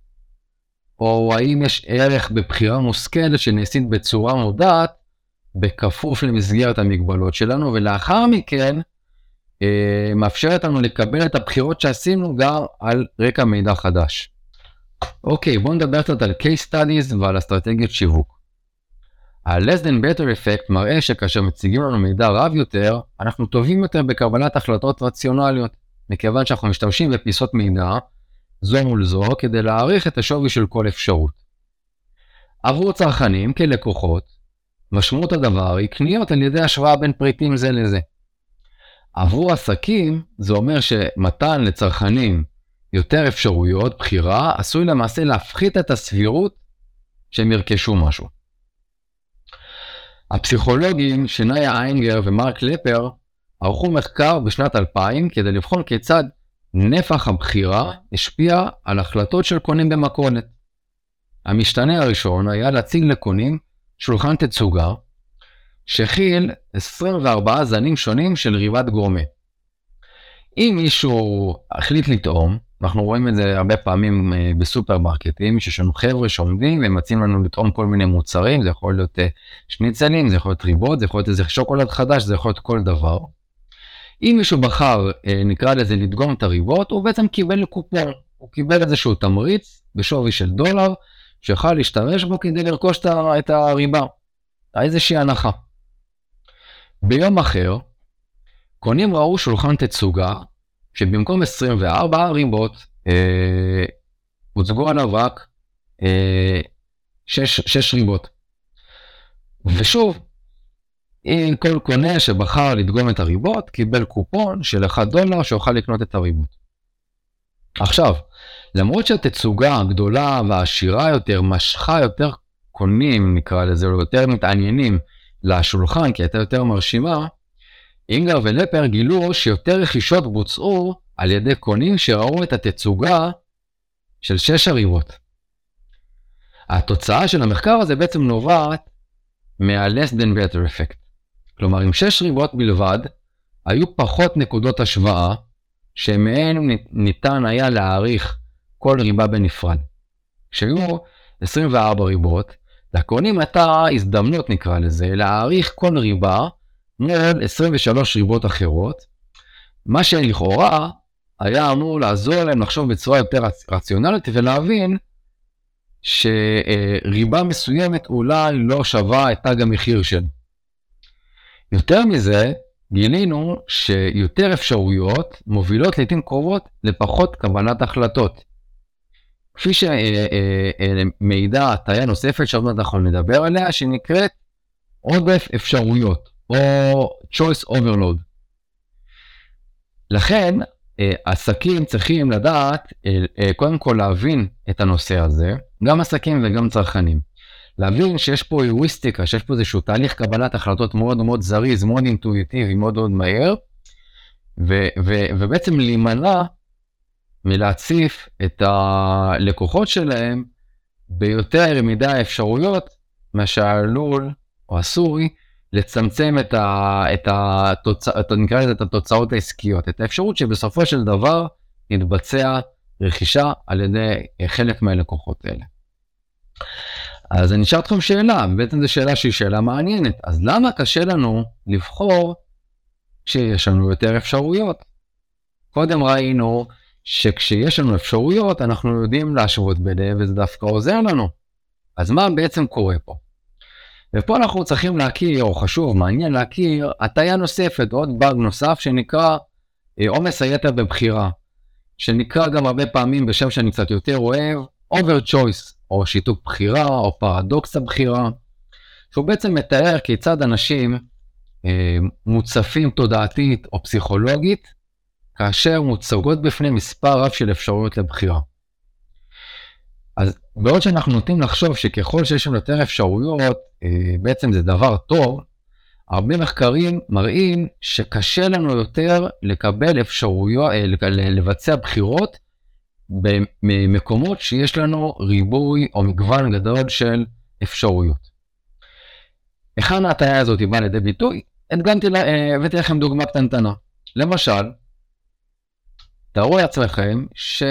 או האם יש ערך בבחירה מושכלת שנעשית בצורה מודעת, בכפוף למסגרת המגבלות שלנו, ולאחר מכן אה, מאפשרת לנו לקבל את הבחירות שעשינו גם על רקע מידע חדש. אוקיי, בואו נדבר קצת על case studies ועל אסטרטגיות שיווק. ה-less than better effect מראה שכאשר מציגים לנו מידע רב יותר, אנחנו טובים יותר בקבלת החלטות רציונליות, מכיוון שאנחנו משתמשים בפיסות מידע זו מול זו כדי להעריך את השווי של כל אפשרות. עבור צרכנים כלקוחות, משמעות הדבר היא קניות על ידי השוואה בין פריטים זה לזה. עבור עסקים זה אומר שמתן לצרכנים יותר אפשרויות בחירה עשוי למעשה להפחית את הסבירות שהם ירכשו משהו. הפסיכולוגים שנאיה איינגר ומרק לפר ערכו מחקר בשנת 2000 כדי לבחון כיצד נפח הבחירה השפיע על החלטות של קונים במכולת. המשתנה הראשון היה להציג לקונים שולחן תצוגה שהכיל 24 זנים שונים של ריבת גורמה. אם מישהו החליט לטעום, אנחנו רואים את זה הרבה פעמים אה, בסופרמרקטים, שיש לנו חבר'ה שעומדים ומציעים לנו לטעום כל מיני מוצרים, זה יכול להיות אה, שניצלים, זה יכול להיות ריבות, זה יכול להיות איזה שוקולד חדש, זה יכול להיות כל דבר. אם מישהו בחר, אה, נקרא לזה, לדגום את הריבות, הוא בעצם קיבל קופון, הוא קיבל איזשהו תמריץ בשווי של דולר, שיכול להשתמש בו כדי לרכוש את הריבה, איזושהי הנחה. ביום אחר, קונים ראו שולחן תצוגה, שבמקום 24 ריבות, אה, הוצגו עליו רק אה, 6, 6 ריבות. ושוב, אם כל קונה שבחר לדגום את הריבות, קיבל קופון של 1 דולר שיוכל לקנות את הריבות. עכשיו, למרות שהתצוגה הגדולה והעשירה יותר משכה יותר קונים, נקרא לזה, או יותר מתעניינים לשולחן, כי הייתה יותר מרשימה, אינגר ולפר גילו שיותר רכישות בוצעו על ידי קונים שראו את התצוגה של שש הריבות. התוצאה של המחקר הזה בעצם נובעת מה-less than better effect. כלומר, עם שש ריבות בלבד, היו פחות נקודות השוואה, שמהן ניתן היה להעריך כל ריבה בנפרד. כשהיו 24 ריבות, לקונים הייתה הזדמנות נקרא לזה, להעריך כל ריבה מול 23 ריבות אחרות, מה שלכאורה היה אמור לעזור להם לחשוב בצורה יותר רציונלית ולהבין שריבה מסוימת אולי לא שווה את תג המחיר של. יותר מזה, גילינו שיותר אפשרויות מובילות לעיתים קרובות לפחות קבלת החלטות. כפי שמעידה הטעיה נוספת שעוד מעט אנחנו נדבר עליה, שנקראת עודף אפשרויות, או choice overload. לכן, עסקים צריכים לדעת, קודם כל להבין את הנושא הזה, גם עסקים וגם צרכנים. להבין שיש פה אירוויסטיקה, שיש פה איזשהו תהליך קבלת החלטות מאוד מאוד זריז, מאוד אינטואיטיבי, מאוד מאוד מהר, ו- ו- ובעצם להימנע מלהציף את הלקוחות שלהם ביותר מדי אפשרויות מהשעלול או עשוי לצמצם את, ה, את, התוצא, את, נקרא לזה את התוצאות העסקיות, את האפשרות שבסופו של דבר יתבצע רכישה על ידי חלק מהלקוחות האלה. אז אני אשאל אתכם שאלה, בעצם זו שאלה שהיא שאלה מעניינת, אז למה קשה לנו לבחור כשיש לנו יותר אפשרויות? קודם ראינו שכשיש לנו אפשרויות אנחנו יודעים להשוות ביניהם וזה דווקא עוזר לנו. אז מה בעצם קורה פה? ופה אנחנו צריכים להכיר, או חשוב, מעניין להכיר, הטיה נוספת, עוד באג נוסף שנקרא אה, עומס היתר בבחירה, שנקרא גם הרבה פעמים בשם שאני קצת יותר אוהב, over choice, או שיתוק בחירה, או פרדוקס הבחירה, שהוא בעצם מתאר כיצד אנשים אה, מוצפים תודעתית או פסיכולוגית, כאשר מוצגות בפני מספר רב של אפשרויות לבחירה. אז בעוד שאנחנו נוטים לחשוב שככל שיש לנו יותר אפשרויות, אה, בעצם זה דבר טוב, הרבה מחקרים מראים שקשה לנו יותר לקבל אפשרויות, אה, לבצע בחירות במקומות שיש לנו ריבוי או מגוון גדול של אפשרויות. היכן ההטעיה הזאת באה לידי ביטוי? הדגמתי, אה, הבאתי לכם דוגמה קטנטנה. למשל, תארו לעצמכם ש...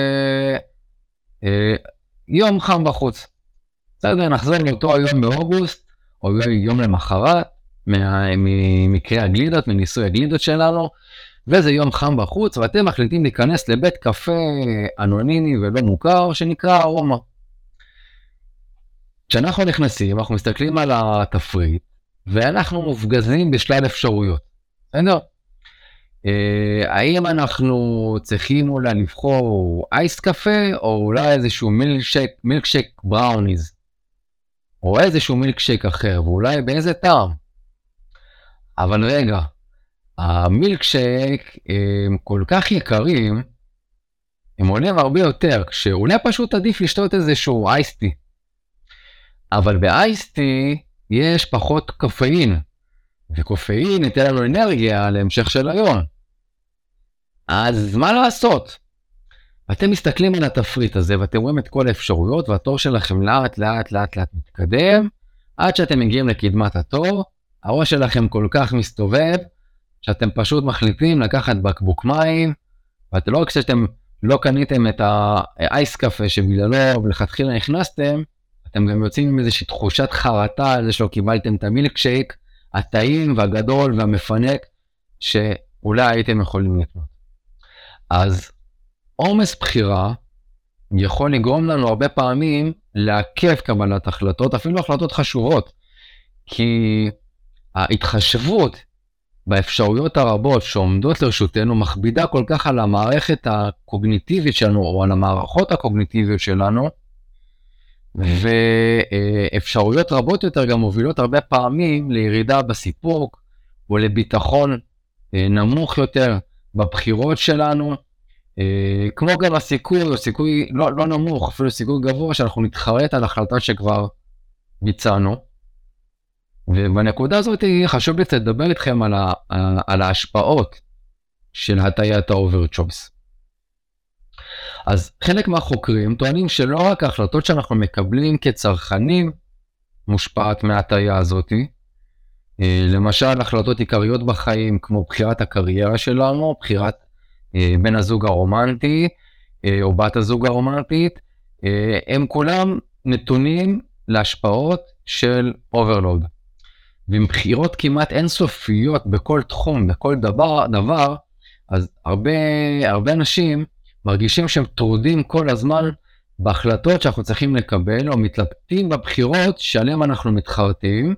יום חם בחוץ. בסדר, נחזור לאותו היום באוגוסט, או יום למחרת, ממקרה הגלידות, מניסוי הגלידות שלנו, וזה יום חם בחוץ, ואתם מחליטים להיכנס לבית קפה אנונימי ולא מוכר, שנקרא ארומה. כשאנחנו נכנסים, אנחנו מסתכלים על התפריט, ואנחנו מופגזים בשלל אפשרויות. בסדר? אה, האם אנחנו צריכים אולי לבחור אייס קפה, או אולי איזשהו מילקשייק, מילקשייק בראוניז, או איזשהו מילקשייק אחר, ואולי באיזה טעם. אבל רגע, המילקשייק הם כל כך יקרים, הם עולים הרבה יותר, כשאולי פשוט עדיף לשתות איזשהו אייסטי. אבל באייסטי יש פחות קפאין, וקופאין ייתן לנו אנרגיה להמשך של היום. אז מה לעשות? אתם מסתכלים על התפריט הזה ואתם רואים את כל האפשרויות והתור שלכם לאט לאט לאט לאט מתקדם עד שאתם מגיעים לקדמת התור, הראש שלכם כל כך מסתובב שאתם פשוט מחליטים לקחת בקבוק מים ואתם לא רק שאתם לא קניתם את האייס קפה שבגללו ולכתחילה נכנסתם, אתם גם יוצאים עם איזושהי תחושת חרטה על זה שלא קיבלתם את המילקשייק הטעים והגדול והמפנק שאולי הייתם יכולים לקנות. אז עומס בחירה יכול לגרום לנו הרבה פעמים לעכב קבלת החלטות, אפילו החלטות חשובות, כי ההתחשבות באפשרויות הרבות שעומדות לרשותנו מכבידה כל כך על המערכת הקוגניטיבית שלנו, או על המערכות הקוגניטיביות שלנו, ואפשרויות רבות יותר גם מובילות הרבה פעמים לירידה בסיפוק או לביטחון אה, נמוך יותר בבחירות שלנו, אה, כמו גם הסיכוי הוא סיכוי לא, לא נמוך, אפילו סיכוי גבוה שאנחנו נתחרט על החלטה שכבר ביצענו. ובנקודה הזאת חשוב לי לדבר איתכם על, ה, על ההשפעות של הטיית ה overchoice. אז חלק מהחוקרים טוענים שלא רק ההחלטות שאנחנו מקבלים כצרכנים מושפעת מההטייה הזאתי, אה, למשל החלטות עיקריות בחיים כמו בחירת הקריירה שלנו, בחירת אה, בן הזוג הרומנטי אה, או בת הזוג הרומנטית, הם כולם נתונים להשפעות של overload. ועם בחירות כמעט אינסופיות בכל תחום, בכל דבר, דבר, אז הרבה, הרבה אנשים מרגישים שהם טרודים כל הזמן בהחלטות שאנחנו צריכים לקבל, או מתלבטים בבחירות שעליהן אנחנו מתחרטים,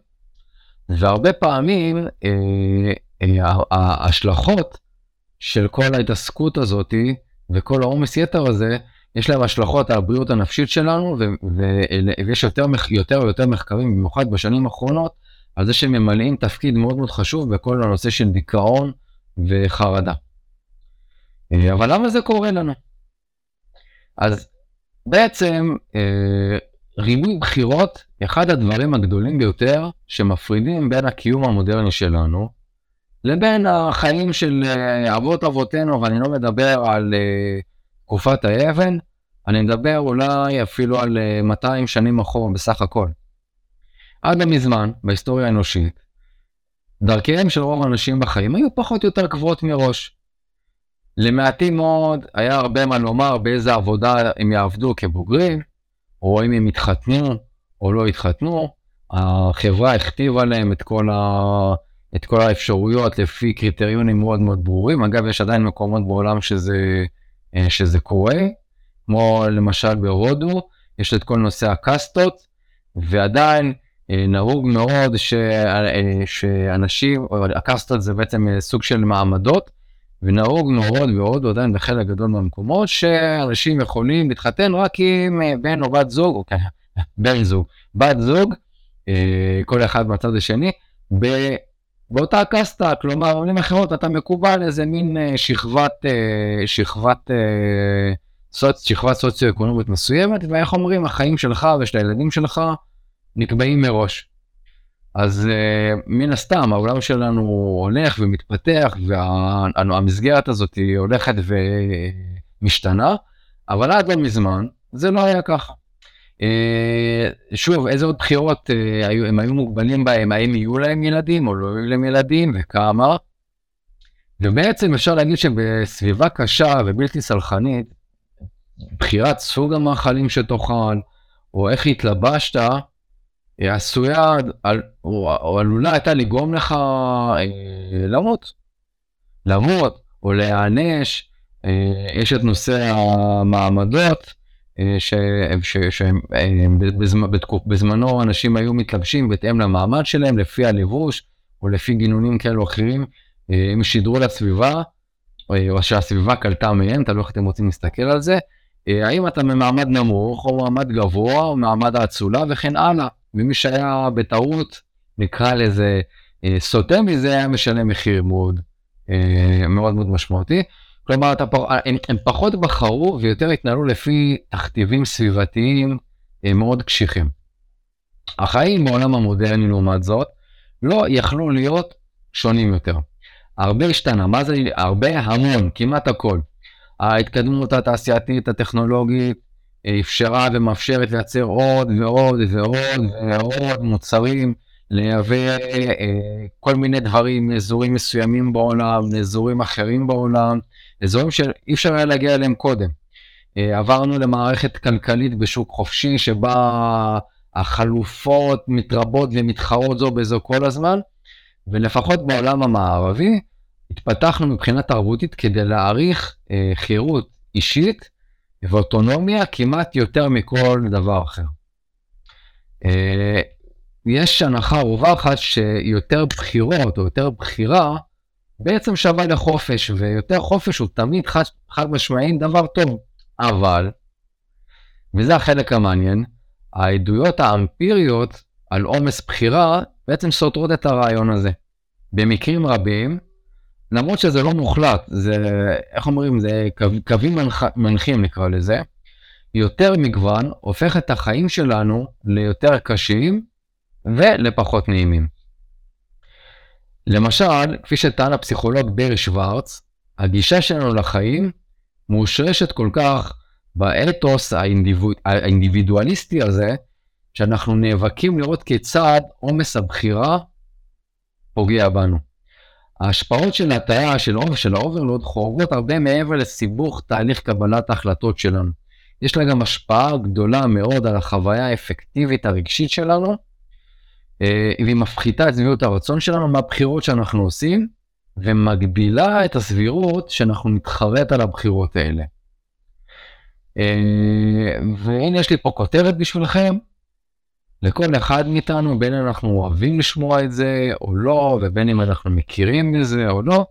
והרבה פעמים אה, אה, ההשלכות של כל ההתעסקות הזאתי וכל העומס יתר הזה, יש להם השלכות על הבריאות הנפשית שלנו, ויש יותר ויותר מחקרים, במיוחד בשנים האחרונות, על זה שהם ממלאים תפקיד מאוד מאוד חשוב בכל הנושא של דיכאון וחרדה. אה, אבל למה זה קורה לנו? אז בעצם אה, ריבוי בחירות, אחד הדברים הגדולים ביותר שמפרידים בין הקיום המודרני שלנו לבין החיים של אה, אבות אבותינו, ואני לא מדבר על תקופת האבן, אני מדבר אולי אפילו על 200 שנים אחורה בסך הכל. עד לא מזמן, בהיסטוריה האנושית, דרכיהם של רוב האנשים בחיים היו פחות או יותר קבועות מראש. למעטים מאוד היה הרבה מה לומר באיזה עבודה הם יעבדו כבוגרים, או אם הם יתחתנו או לא יתחתנו. החברה הכתיבה להם את כל, ה... את כל האפשרויות לפי קריטריונים מאוד מאוד ברורים. אגב, יש עדיין מקומות בעולם שזה, אה, שזה קורה, כמו למשל בהודו, יש את כל נושא הקאסטות, ועדיין נהוג מאוד ש... אה, שאנשים, הקאסטות זה בעצם אה, סוג של מעמדות, ונהוג מאוד מאוד עדיין בחלק גדול מהמקומות שאנשים יכולים להתחתן רק עם בן או בת זוג, או כן, בן זוג, בת זוג, כל אחד מהצד השני, באותה קאסטה, כלומר, במילים אחרות, אתה מקובל איזה מין שכבת, שכבת. שכבת סוציו-אקונומית מסוימת, ואיך אומרים, החיים שלך ושל הילדים שלך, נקבעים מראש. אז uh, מן הסתם העולם שלנו הולך ומתפתח והמסגרת הזאת היא הולכת ומשתנה, אבל עד לא מזמן זה לא היה ככה. Uh, שוב, איזה עוד בחירות uh, היו, הם היו מוגבלים בהם, האם יהיו להם ילדים או לא יהיו להם ילדים וכמה. ובעצם אפשר להגיד שבסביבה קשה ובלתי סלחנית, בחירת סוג המאכלים שתאכל, או איך התלבשת, עשויה, או, או עלולה הייתה לגרום לך אה, למות. למות, או להיענש. אה, יש את נושא המעמדות, אה, שבזמנו אנשים היו מתלבשים בהתאם למעמד שלהם, לפי הלבוש, או לפי גינונים כאלו או אחרים. הם שידרו לסביבה, או שהסביבה קלטה מהם, תלוי איך אתם רוצים להסתכל על זה. האם אתה ממעמד נמוך, או מעמד גבוה, או מעמד האצולה, וכן הלאה. ומי שהיה בטעות, נקרא לזה, אה, סוטה מזה, היה משלם מחיר מאוד אה, מאוד מאוד משמעותי. כלומר, אתה, הם, הם פחות בחרו ויותר התנהלו לפי תכתיבים סביבתיים אה, מאוד קשיחים. החיים בעולם המודרני לעומת זאת, לא יכלו להיות שונים יותר. הרבה השתנה, מה זה הרבה? המון, כמעט הכל. ההתקדמות התעשייתית, הטכנולוגית, אפשרה ומאפשרת לייצר עוד ועוד ועוד ועוד מוצרים, לייבא אה, כל מיני דברים מאזורים מסוימים בעולם, לאזורים אחרים בעולם, אזורים שאי אפשר היה להגיע אליהם קודם. אה, עברנו למערכת כלכלית בשוק חופשי שבה החלופות מתרבות ומתחרות זו בזו כל הזמן, ולפחות בעולם המערבי התפתחנו מבחינה תרבותית כדי להעריך אה, חירות אישית ואוטונומיה כמעט יותר מכל דבר אחר. אה, יש הנחה רווחת שיותר בחירות או יותר בחירה בעצם שווה לחופש, ויותר חופש הוא תמיד חד, חד משמעי דבר טוב. אבל, וזה החלק המעניין, העדויות האמפיריות על עומס בחירה בעצם סותרות את הרעיון הזה. במקרים רבים, למרות שזה לא מוחלט, זה, איך אומרים, זה קו, קווים מנח, מנחים נקרא לזה, יותר מגוון הופך את החיים שלנו ליותר קשים ולפחות נעימים. למשל, כפי שטען הפסיכולוג ברי שוורץ, הגישה שלנו לחיים מושרשת כל כך באתוס האינדיבוד... האינדיבידואליסטי הזה, שאנחנו נאבקים לראות כיצד עומס הבחירה פוגע בנו. ההשפעות של הטיה של, של ה overload חורגות הרבה מעבר לסיבוך תהליך קבלת ההחלטות שלנו. יש לה גם השפעה גדולה מאוד על החוויה האפקטיבית הרגשית שלנו, אה, והיא מפחיתה את שביעות הרצון שלנו מהבחירות שאנחנו עושים, ומגבירה את הסבירות שאנחנו נתחרט על הבחירות האלה. אה, והנה יש לי פה כותרת בשבילכם. לכל אחד מאיתנו, בין אם אנחנו אוהבים לשמוע את זה או לא, ובין אם אנחנו מכירים בזה או לא,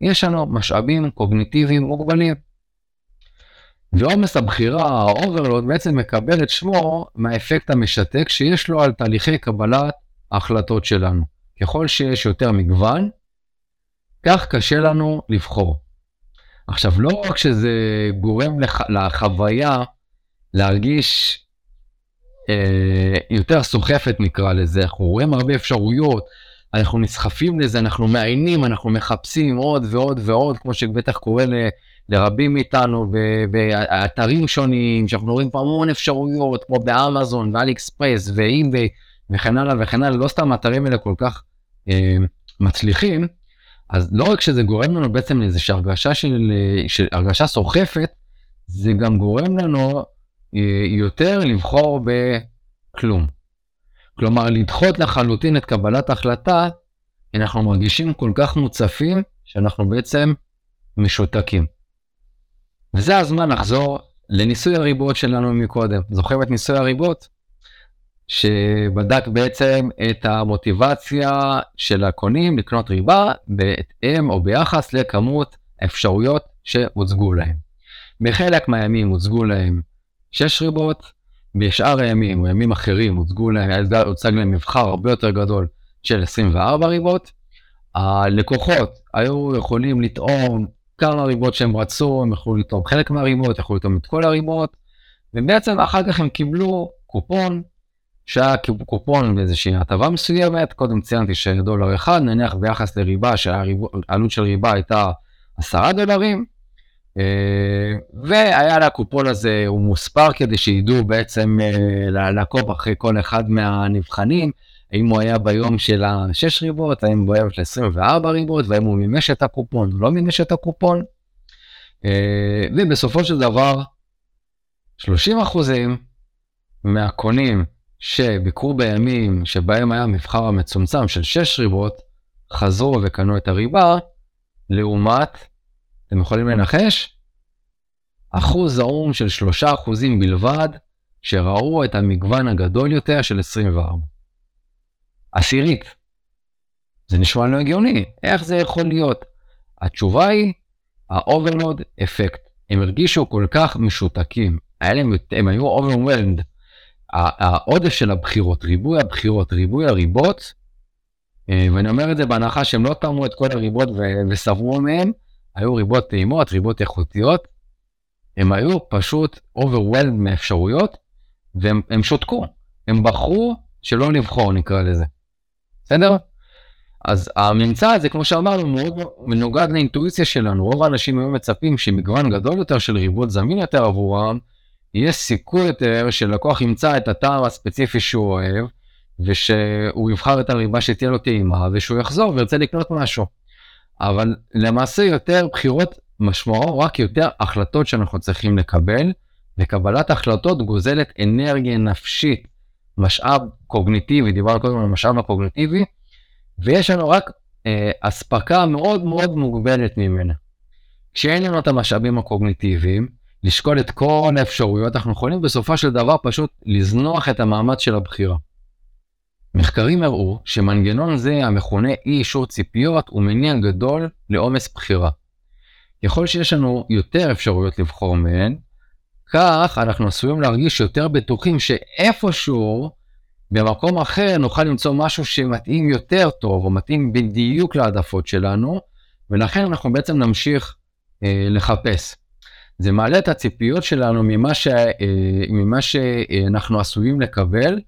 יש לנו משאבים קוגניטיביים מוגבלים. ועומס הבחירה, ה overload, בעצם מקבל את שמו מהאפקט המשתק שיש לו על תהליכי קבלת ההחלטות שלנו. ככל שיש יותר מגוון, כך קשה לנו לבחור. עכשיו, לא רק שזה גורם לח... לחוויה להרגיש יותר סוחפת נקרא לזה, אנחנו רואים הרבה אפשרויות, אנחנו נסחפים לזה, אנחנו מעיינים, אנחנו מחפשים עוד ועוד ועוד, כמו שבטח קורה ל... לרבים מאיתנו באתרים שונים, שאנחנו רואים פה המון אפשרויות, כמו באמזון ואלי אקספרס ואיביי וכן הלאה וכן הלאה, לא סתם האתרים האלה כל כך אה, מצליחים, אז לא רק שזה גורם לנו בעצם לאיזושהי הרגשה של, של הרגשה סוחפת, זה גם גורם לנו אה, יותר לבחור בכלום. כלומר, לדחות לחלוטין את קבלת ההחלטה, אנחנו מרגישים כל כך מוצפים, שאנחנו בעצם משותקים. וזה הזמן לחזור לניסוי הריבות שלנו מקודם. זוכרים את ניסוי הריבות? שבדק בעצם את המוטיבציה של הקונים לקנות ריבה בהתאם או ביחס לכמות האפשרויות שהוצגו להם. בחלק מהימים הוצגו להם 6 ריבות, בשאר הימים או ימים אחרים הוצגו להם, הוצג להם מבחר הרבה יותר גדול של 24 ריבות. הלקוחות היו יכולים לטעום כמה ריבות שהם רצו, הם יכלו לטעום חלק מהריבות, יכלו לטעום את כל הריבות, ובעצם אחר כך הם קיבלו קופון שהיה קופון באיזושהי הטבה מסוימת, קודם ציינתי שדולר אחד, נניח ביחס לריבה שהעלות של ריבה הייתה עשרה דולרים, אה, והיה לקופון הזה, הוא מוספר כדי שידעו בעצם אה, לעקוב אחרי כל אחד מהנבחנים, האם הוא היה ביום של ה-6 ריבות, האם הוא ביום של 24 ריבות, והאם הוא מימש את הקופון לא מימש את הקופון. אה, ובסופו של דבר, 30% מהקונים שביקרו בימים שבהם היה מבחר המצומצם של 6 ריבות, חזרו וקנו את הריבה, לעומת, אתם יכולים לנחש? אחוז זעום של 3% בלבד, שראו את המגוון הגדול יותר של 24. עשירית. זה נשמע לא הגיוני, איך זה יכול להיות? התשובה היא, ה-overload אפקט. הם הרגישו כל כך משותקים, הם, הם היו overwhelmed העודף של הבחירות, ריבוי הבחירות, ריבוי הריבות, אה, ואני אומר את זה בהנחה שהם לא תרמו את כל הריבות וסברו מהם, היו ריבות טעימות, ריבות איכותיות, הם היו פשוט overwhelmed מאפשרויות, והם שותקו, הם בחרו שלא לבחור נקרא לזה. בסדר? אז הממצא הזה, כמו שאמרנו, מאוד מנוגד לאינטואיציה שלנו. רוב האנשים היו מצפים שמגוון גדול יותר של ריבות זמין יותר עבורם, יש סיכוי יותר שלקוח ימצא את הטעם הספציפי שהוא אוהב, ושהוא יבחר את הריבה שתהיה לו טעימה, ושהוא יחזור וירצה לקנות משהו. אבל למעשה יותר בחירות משמעו רק יותר החלטות שאנחנו צריכים לקבל, וקבלת החלטות גוזלת אנרגיה נפשית, משאב קוגניטיבי, דיברנו קודם על המשאב הקוגניטיבי, ויש לנו רק אה, אספקה מאוד מאוד מוגבלת ממנה. כשאין לנו את המשאבים הקוגניטיביים, לשקול את כל האפשרויות, אנחנו יכולים בסופו של דבר פשוט לזנוח את המאמץ של הבחירה. מחקרים הראו שמנגנון זה המכונה אי אישור ציפיות הוא מניע גדול לעומס בחירה. ככל שיש לנו יותר אפשרויות לבחור מהן, כך אנחנו עשויים להרגיש יותר בטוחים שאיפשהו במקום אחר נוכל למצוא משהו שמתאים יותר טוב או מתאים בדיוק להעדפות שלנו, ולכן אנחנו בעצם נמשיך אה, לחפש. זה מעלה את הציפיות שלנו ממה, ש, אה, ממה שאנחנו עשויים לקבל,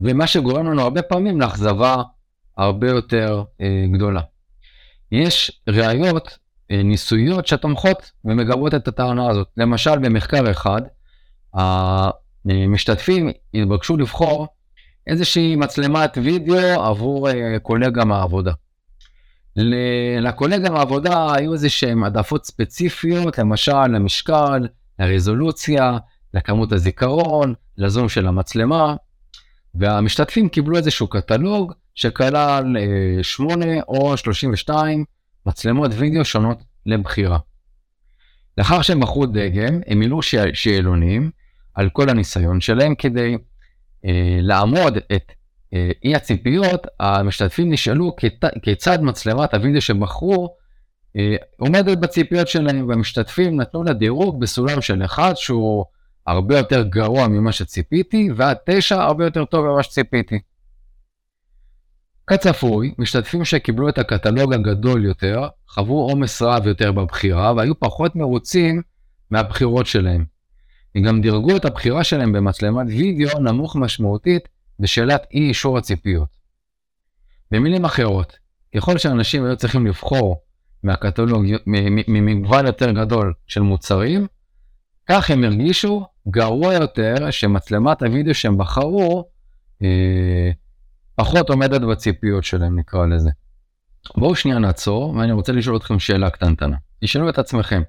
ומה שגורם לנו הרבה פעמים לאכזבה הרבה יותר אה, גדולה. יש ראיות ניסויות שתומכות ומגבות את הטענה הזאת. למשל, במחקר אחד, המשתתפים התבקשו לבחור איזושהי מצלמת וידאו עבור קולגה מהעבודה. לקולגה מעבודה היו איזה שהם העדפות ספציפיות, למשל למשקל, לרזולוציה, לכמות הזיכרון, לזום של המצלמה, והמשתתפים קיבלו איזשהו קטלוג שכלל 8 או 32 מצלמות וידאו שונות לבחירה. לאחר שהם בחרו דגם, הם מילאו שאלונים על כל הניסיון שלהם כדי אה, לעמוד את אה, אי הציפיות, המשתתפים נשאלו כת, כיצד מצלמת הוידאו שבחרו אה, עומדת בציפיות שלהם, והמשתתפים נתנו לה דירוג בסולם של אחד שהוא הרבה יותר גרוע ממה שציפיתי, ועד תשע הרבה יותר טוב ממה שציפיתי. כצפוי, משתתפים שקיבלו את הקטלוג הגדול יותר, חוו עומס רב יותר בבחירה והיו פחות מרוצים מהבחירות שלהם. הם גם דירגו את הבחירה שלהם במצלמת וידאו נמוך משמעותית בשאלת אי אישור הציפיות. במילים אחרות, ככל שאנשים היו צריכים לבחור מהקטלוג ממגוון יותר גדול של מוצרים, כך הם הרגישו גרוע יותר שמצלמת הוידאו שהם בחרו אה, פחות עומדת בציפיות שלהם נקרא לזה. בואו שנייה נעצור ואני רוצה לשאול אתכם שאלה קטנטנה. תשאלו את עצמכם,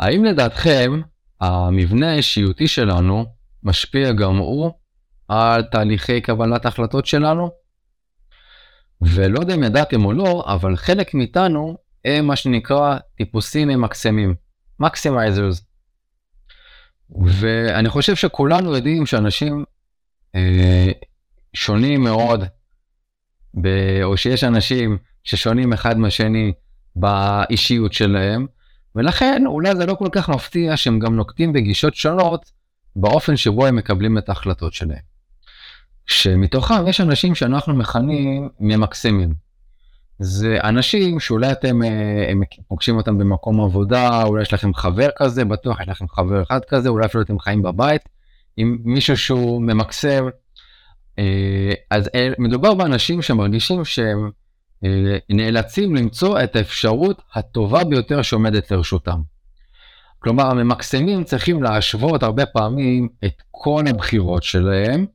האם לדעתכם המבנה האישיותי שלנו משפיע גם הוא על תהליכי קבלת החלטות שלנו? ולא יודע אם ידעתם או לא, אבל חלק מאיתנו הם מה שנקרא טיפוסים ממקסמים, מקסימייזרס. ואני חושב שכולנו יודעים שאנשים אה, שונים מאוד, ב, או שיש אנשים ששונים אחד מהשני באישיות שלהם, ולכן אולי זה לא כל כך מפתיע שהם גם נוקטים בגישות שונות באופן שבו הם מקבלים את ההחלטות שלהם. שמתוכם יש אנשים שאנחנו מכנים ממקסמים. זה אנשים שאולי אתם אה, פוגשים אותם במקום עבודה, אולי יש לכם חבר כזה, בטוח יש לכם חבר אחד כזה, אולי אפילו אתם חיים בבית עם מישהו שהוא ממקסם. אה, אז אה, מדובר באנשים שמרגישים שהם נאלצים למצוא את האפשרות הטובה ביותר שעומדת לרשותם. כלומר הממקסמים צריכים להשוות הרבה פעמים את כל הבחירות שלהם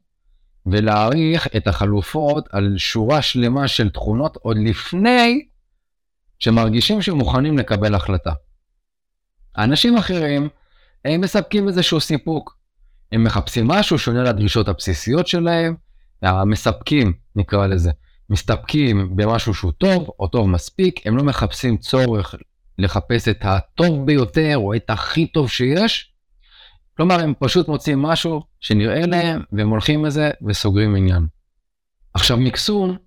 ולהעריך את החלופות על שורה שלמה של תכונות עוד לפני שמרגישים שמוכנים לקבל החלטה. אנשים אחרים הם מספקים איזשהו סיפוק. הם מחפשים משהו שונה לדרישות הבסיסיות שלהם, המספקים נקרא לזה, מסתפקים במשהו שהוא טוב או טוב מספיק, הם לא מחפשים צורך לחפש את הטוב ביותר או את הכי טוב שיש, כלומר הם פשוט מוצאים משהו שנראה להם והם הולכים לזה וסוגרים עניין. עכשיו מקסום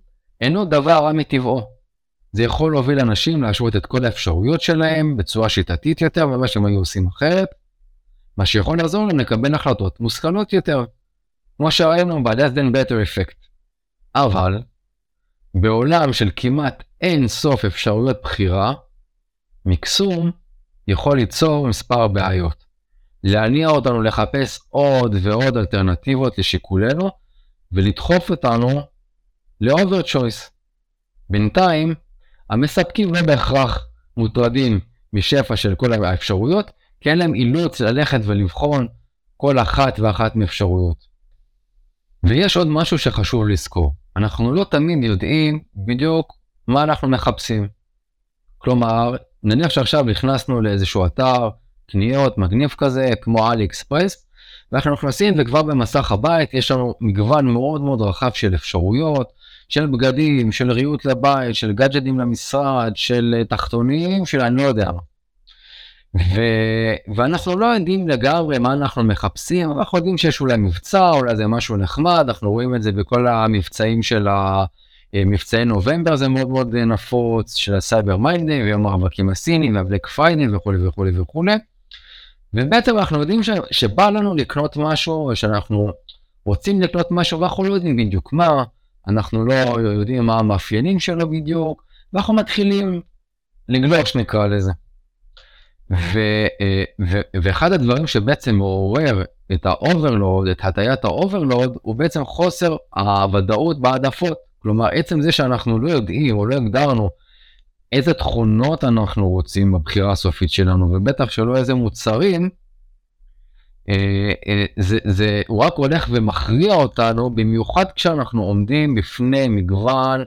אינו דבר רע מטבעו. זה יכול להוביל אנשים להשוות את כל האפשרויות שלהם בצורה שיטתית יותר ממה שהם היו עושים אחרת, מה שיכול לעזור להם לקבל החלטות מושכלות יותר, כמו שראינו ב-less than better effect. אבל בעולם של כמעט אין סוף אפשרויות בחירה, מקסום יכול ליצור מספר בעיות. להניע אותנו לחפש עוד ועוד אלטרנטיבות לשיקולנו ולדחוף אותנו לאובר צ'ויס. בינתיים, המספקים לא בהכרח מוטרדים משפע של כל האפשרויות, כי אין להם אילוץ ללכת ולבחון כל אחת ואחת מאפשרויות. ויש עוד משהו שחשוב לזכור, אנחנו לא תמיד יודעים בדיוק מה אנחנו מחפשים. כלומר, נניח שעכשיו נכנסנו לאיזשהו אתר קניות מגניב כזה כמו אלי אקספרס ואנחנו נכנסים וכבר במסך הבית יש לנו מגוון מאוד מאוד רחב של אפשרויות של בגדים של ריהוט לבית של גאדג'טים למשרד של תחתונים של אני לא יודע מה. ו... ואנחנו לא יודעים לגמרי מה אנחנו מחפשים, אנחנו יודעים שיש אולי מבצע, אולי זה משהו נחמד, אנחנו רואים את זה בכל המבצעים של המבצעי נובמבר, זה מאוד מאוד נפוץ, של ה Cyber Monday ים, ויום הרווקים הסינים, וה Black Friday ים וכולי וכולי וכולי. ובעצם אנחנו יודעים ש... שבא לנו לקנות משהו, שאנחנו רוצים לקנות משהו ואנחנו לא יודעים בדיוק מה, אנחנו לא יודעים מה המאפיינים שלו בדיוק, ואנחנו מתחילים לגלוש נקרא לזה. ו, ו, ואחד הדברים שבעצם מעורר את ה overload, את הטיית ה overload, הוא בעצם חוסר הוודאות בהעדפות. כלומר, עצם זה שאנחנו לא יודעים או לא הגדרנו איזה תכונות אנחנו רוצים בבחירה הסופית שלנו, ובטח שלא איזה מוצרים, אה, אה, זה, זה הוא רק הולך ומכריע אותנו, במיוחד כשאנחנו עומדים בפני מגוון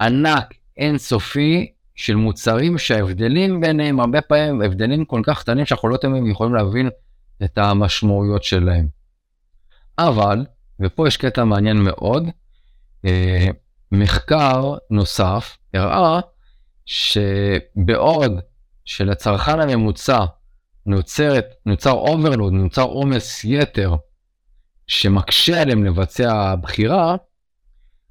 ענק אינסופי של מוצרים שההבדלים ביניהם הרבה פעמים הבדלים כל כך קטנים שאנחנו לא תמיד יכולים להבין את המשמעויות שלהם. אבל, ופה יש קטע מעניין מאוד, אה, מחקר נוסף הראה שבעוד שלצרכן הממוצע נוצרת, נוצר overload, נוצר עומס יתר שמקשה עליהם לבצע בחירה,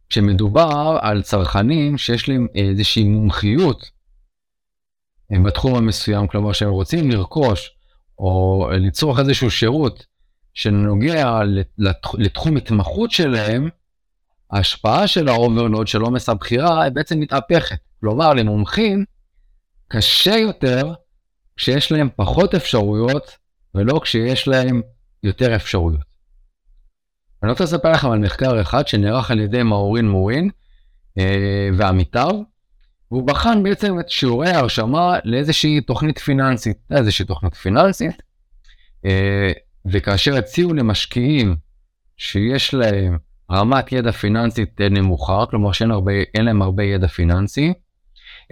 כשמדובר על צרכנים שיש להם איזושהי מומחיות בתחום המסוים, כלומר שהם רוצים לרכוש או לצרוך איזשהו שירות שנוגע לתחום התמחות שלהם, ההשפעה של ה overload של עומס הבחירה היא בעצם מתהפכת. כלומר, למומחים קשה יותר כשיש להם פחות אפשרויות ולא כשיש להם יותר אפשרויות. אני רוצה לספר לכם על מחקר אחד שנערך על ידי מאורין מורין אה, ועמיתיו, והוא בחן בעצם את שיעורי ההרשמה לאיזושהי תוכנית פיננסית, איזושהי תוכנית פיננסית, אה, וכאשר הציעו למשקיעים שיש להם רמת ידע פיננסית נמוכה, כלומר שאין הרבה, להם הרבה ידע פיננסי,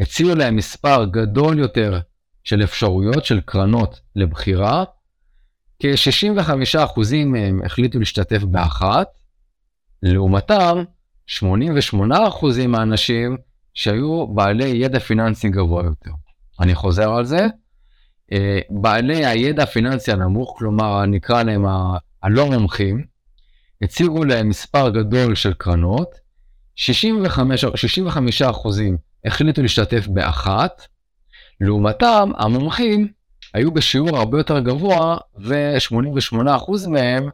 הציעו להם מספר גדול יותר של אפשרויות של קרנות לבחירה, כ-65% מהם החליטו להשתתף באחת, לעומתם 88% מהאנשים שהיו בעלי ידע פיננסי גבוה יותר. אני חוזר על זה, אה, בעלי הידע הפיננסי הנמוך, כלומר נקרא להם הלא מומחים, הציגו להם מספר גדול של קרנות, 65, 65% החליטו להשתתף באחת, לעומתם המומחים היו בשיעור הרבה יותר גבוה ו-88% מהם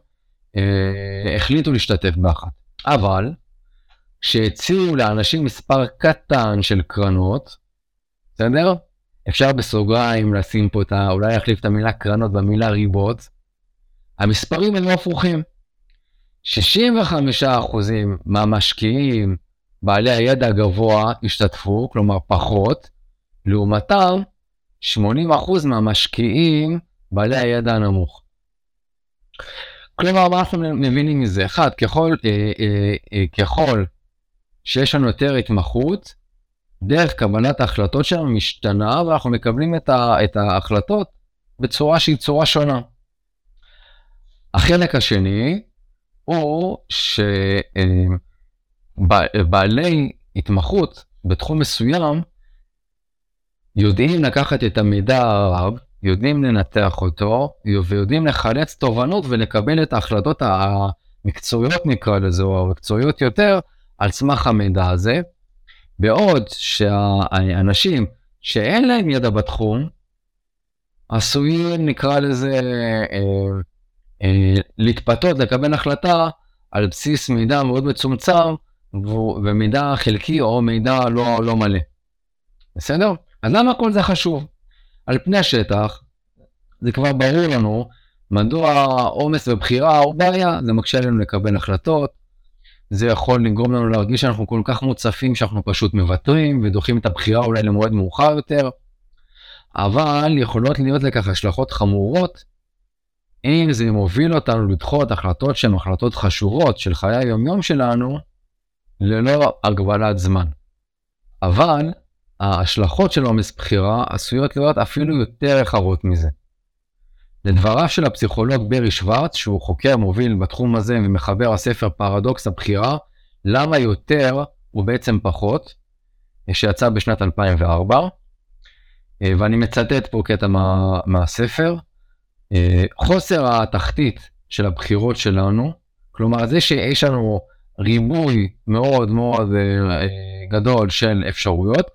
אה, החליטו להשתתף באחת. אבל כשהציעו לאנשים מספר קטן של קרנות, בסדר? אפשר בסוגריים לשים פה את ה... אולי להחליף את המילה קרנות במילה ריבות, המספרים הם הפוכים. 65% מהמשקיעים בעלי הידע הגבוה השתתפו, כלומר פחות, לעומתם 80% מהמשקיעים בעלי הידע הנמוך. כלומר, מה אנחנו מבינים מזה? אחד, ככל, אה, אה, אה, ככל שיש לנו יותר התמחות, דרך קבלת ההחלטות שלנו משתנה, ואנחנו מקבלים את, ה, את ההחלטות בצורה שהיא צורה שונה. החלק השני הוא שבעלי התמחות בתחום מסוים יודעים לקחת את המידע הרב, יודעים לנתח אותו, ויודעים לחלץ תובנות ולקבל את ההחלטות המקצועיות נקרא לזה, או המקצועיות יותר, על סמך המידע הזה, בעוד שהאנשים שאין להם ידע בתחום, עשויים נקרא לזה אה, אה, להתפתות, לקבל החלטה על בסיס מידע מאוד מצומצם ומידע חלקי או מידע לא, לא מלא. בסדר? אז למה כל זה חשוב? על פני השטח, זה כבר ברור לנו מדוע עומס בבחירה הוא בעיה, זה מקשה עלינו לקבל החלטות, זה יכול לגרום לנו להרגיש שאנחנו כל כך מוצפים שאנחנו פשוט מוותרים ודוחים את הבחירה אולי למועד מאוחר יותר, אבל יכולות להיות לכך השלכות חמורות אם זה מוביל אותנו לדחות החלטות שהן החלטות חשובות של חיי היומיום שלנו ללא הגבלת זמן. אבל ההשלכות של עומס בחירה עשויות להיות אפילו יותר רחבות מזה. לדבריו של הפסיכולוג ברי שוורץ, שהוא חוקר מוביל בתחום הזה ומחבר הספר פרדוקס הבחירה, למה יותר ובעצם פחות, שיצא בשנת 2004, ואני מצטט פה קטע מה, מהספר, חוסר התחתית של הבחירות שלנו, כלומר זה שיש לנו ריבוי מאוד מאוד אה, גדול של אפשרויות,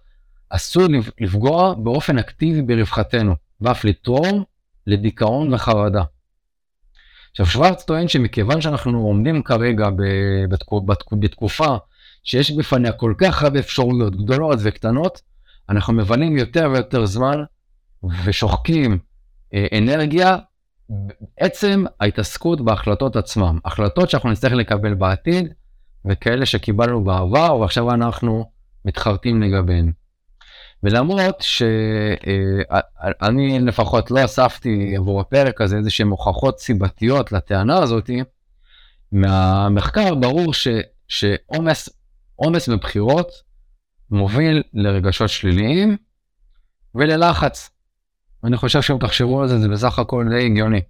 עשוי לפגוע באופן אקטיבי ברווחתנו, ואף לתרום לדיכאון וחרדה. עכשיו שוורץ טוען שמכיוון שאנחנו עומדים כרגע בתקופה שיש בפניה כל כך הרבה אפשרויות גדולות וקטנות, אנחנו מבלים יותר ויותר זמן ושוחקים אה, אנרגיה בעצם ההתעסקות בהחלטות עצמם. החלטות שאנחנו נצטרך לקבל בעתיד וכאלה שקיבלנו בעבר ועכשיו אנחנו מתחרטים לגביהן. ולמרות שאני לפחות לא אספתי עבור הפרק הזה איזה שהן הוכחות סיבתיות לטענה הזאתי, מהמחקר ברור שעומס בבחירות מוביל לרגשות שליליים וללחץ. אני חושב שאם תחשבו על זה, זה בסך הכל די הגיוני.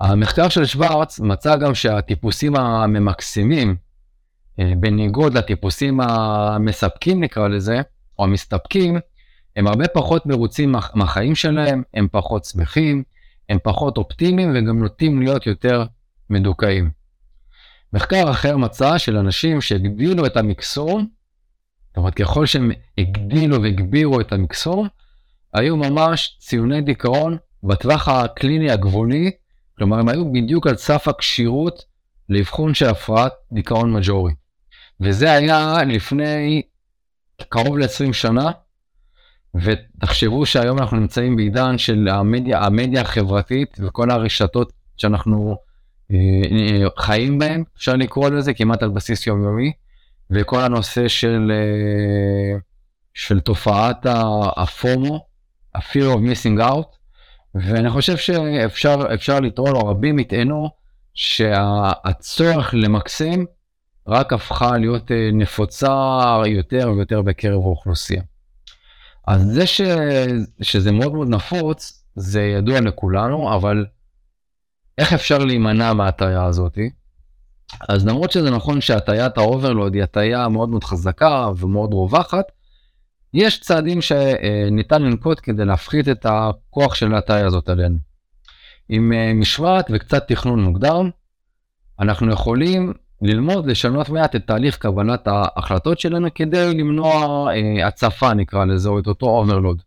המחקר של שוורץ מצא גם שהטיפוסים הממקסמים אה, בניגוד לטיפוסים המספקים נקרא לזה, או המסתפקים, הם הרבה פחות מרוצים מהחיים שלהם, הם פחות שמחים, הם פחות אופטימיים וגם נוטים להיות יותר מדוכאים. מחקר אחר מצא של אנשים שהגדילו את המקסום, זאת אומרת ככל שהם הגדילו והגבירו את המקסום, היו ממש ציוני דיכאון בטווח הקליני הגבולי, כלומר הם היו בדיוק על סף הכשירות לאבחון של הפרעת דיכאון מג'ורי. וזה היה לפני קרוב ל-20 שנה, ותחשבו שהיום אנחנו נמצאים בעידן של המדיה, המדיה החברתית וכל הרשתות שאנחנו אה, חיים בהן, אפשר לקרוא לזה כמעט על בסיס יומיומי, וכל הנושא של, אה, של תופעת הפומו, ה-fear of missing out, ואני חושב שאפשר לטעון, או רבים יטענו, שהצורך למקסם רק הפכה להיות נפוצה יותר ויותר בקרב האוכלוסייה. אז זה ש... שזה מאוד מאוד נפוץ, זה ידוע לכולנו, אבל איך אפשר להימנע מההטייה הזאתי? אז למרות שזה נכון שהטיית ה overload היא הטיה מאוד מאוד חזקה ומאוד רווחת, יש צעדים שניתן לנקוט כדי להפחית את הכוח של ההטיה הזאת עלינו. עם אה, משמעת וקצת תכנון מוקדם, אנחנו יכולים ללמוד לשנות מעט את תהליך קבלת ההחלטות שלנו כדי למנוע אה, הצפה נקרא לזה או את אותו overload.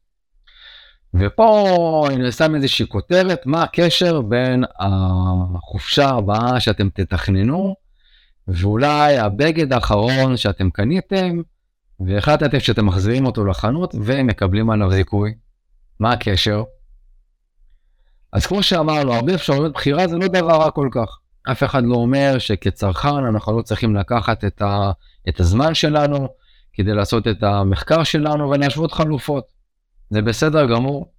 ופה אני שם איזושהי כותרת מה הקשר בין החופשה הבאה שאתם תתכננו ואולי הבגד האחרון שאתם קניתם והחלטתם שאתם מחזירים אותו לחנות ומקבלים עליו זיכוי. מה הקשר? אז כמו שאמרנו הרבה אפשרויות בחירה זה לא דבר רע כל כך. אף אחד לא אומר שכצרכן אנחנו לא צריכים לקחת את, ה, את הזמן שלנו כדי לעשות את המחקר שלנו ולהשוות חלופות. זה בסדר גמור.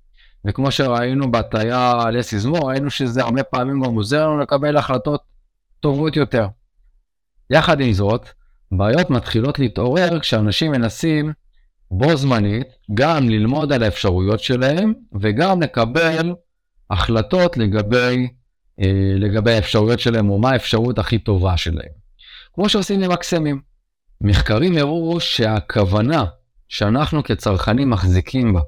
וכמו שראינו בהטייה לסיזמו, ראינו שזה הרבה פעמים גם עוזר לנו לקבל החלטות טובות יותר. יחד עם זאת, בעיות מתחילות להתעורר כשאנשים מנסים בו זמנית גם ללמוד על האפשרויות שלהם וגם לקבל החלטות לגבי לגבי האפשרויות שלהם או מה האפשרות הכי טובה שלהם. כמו שעושים למקסמים. מחקרים הראו שהכוונה שאנחנו כצרכנים מחזיקים בה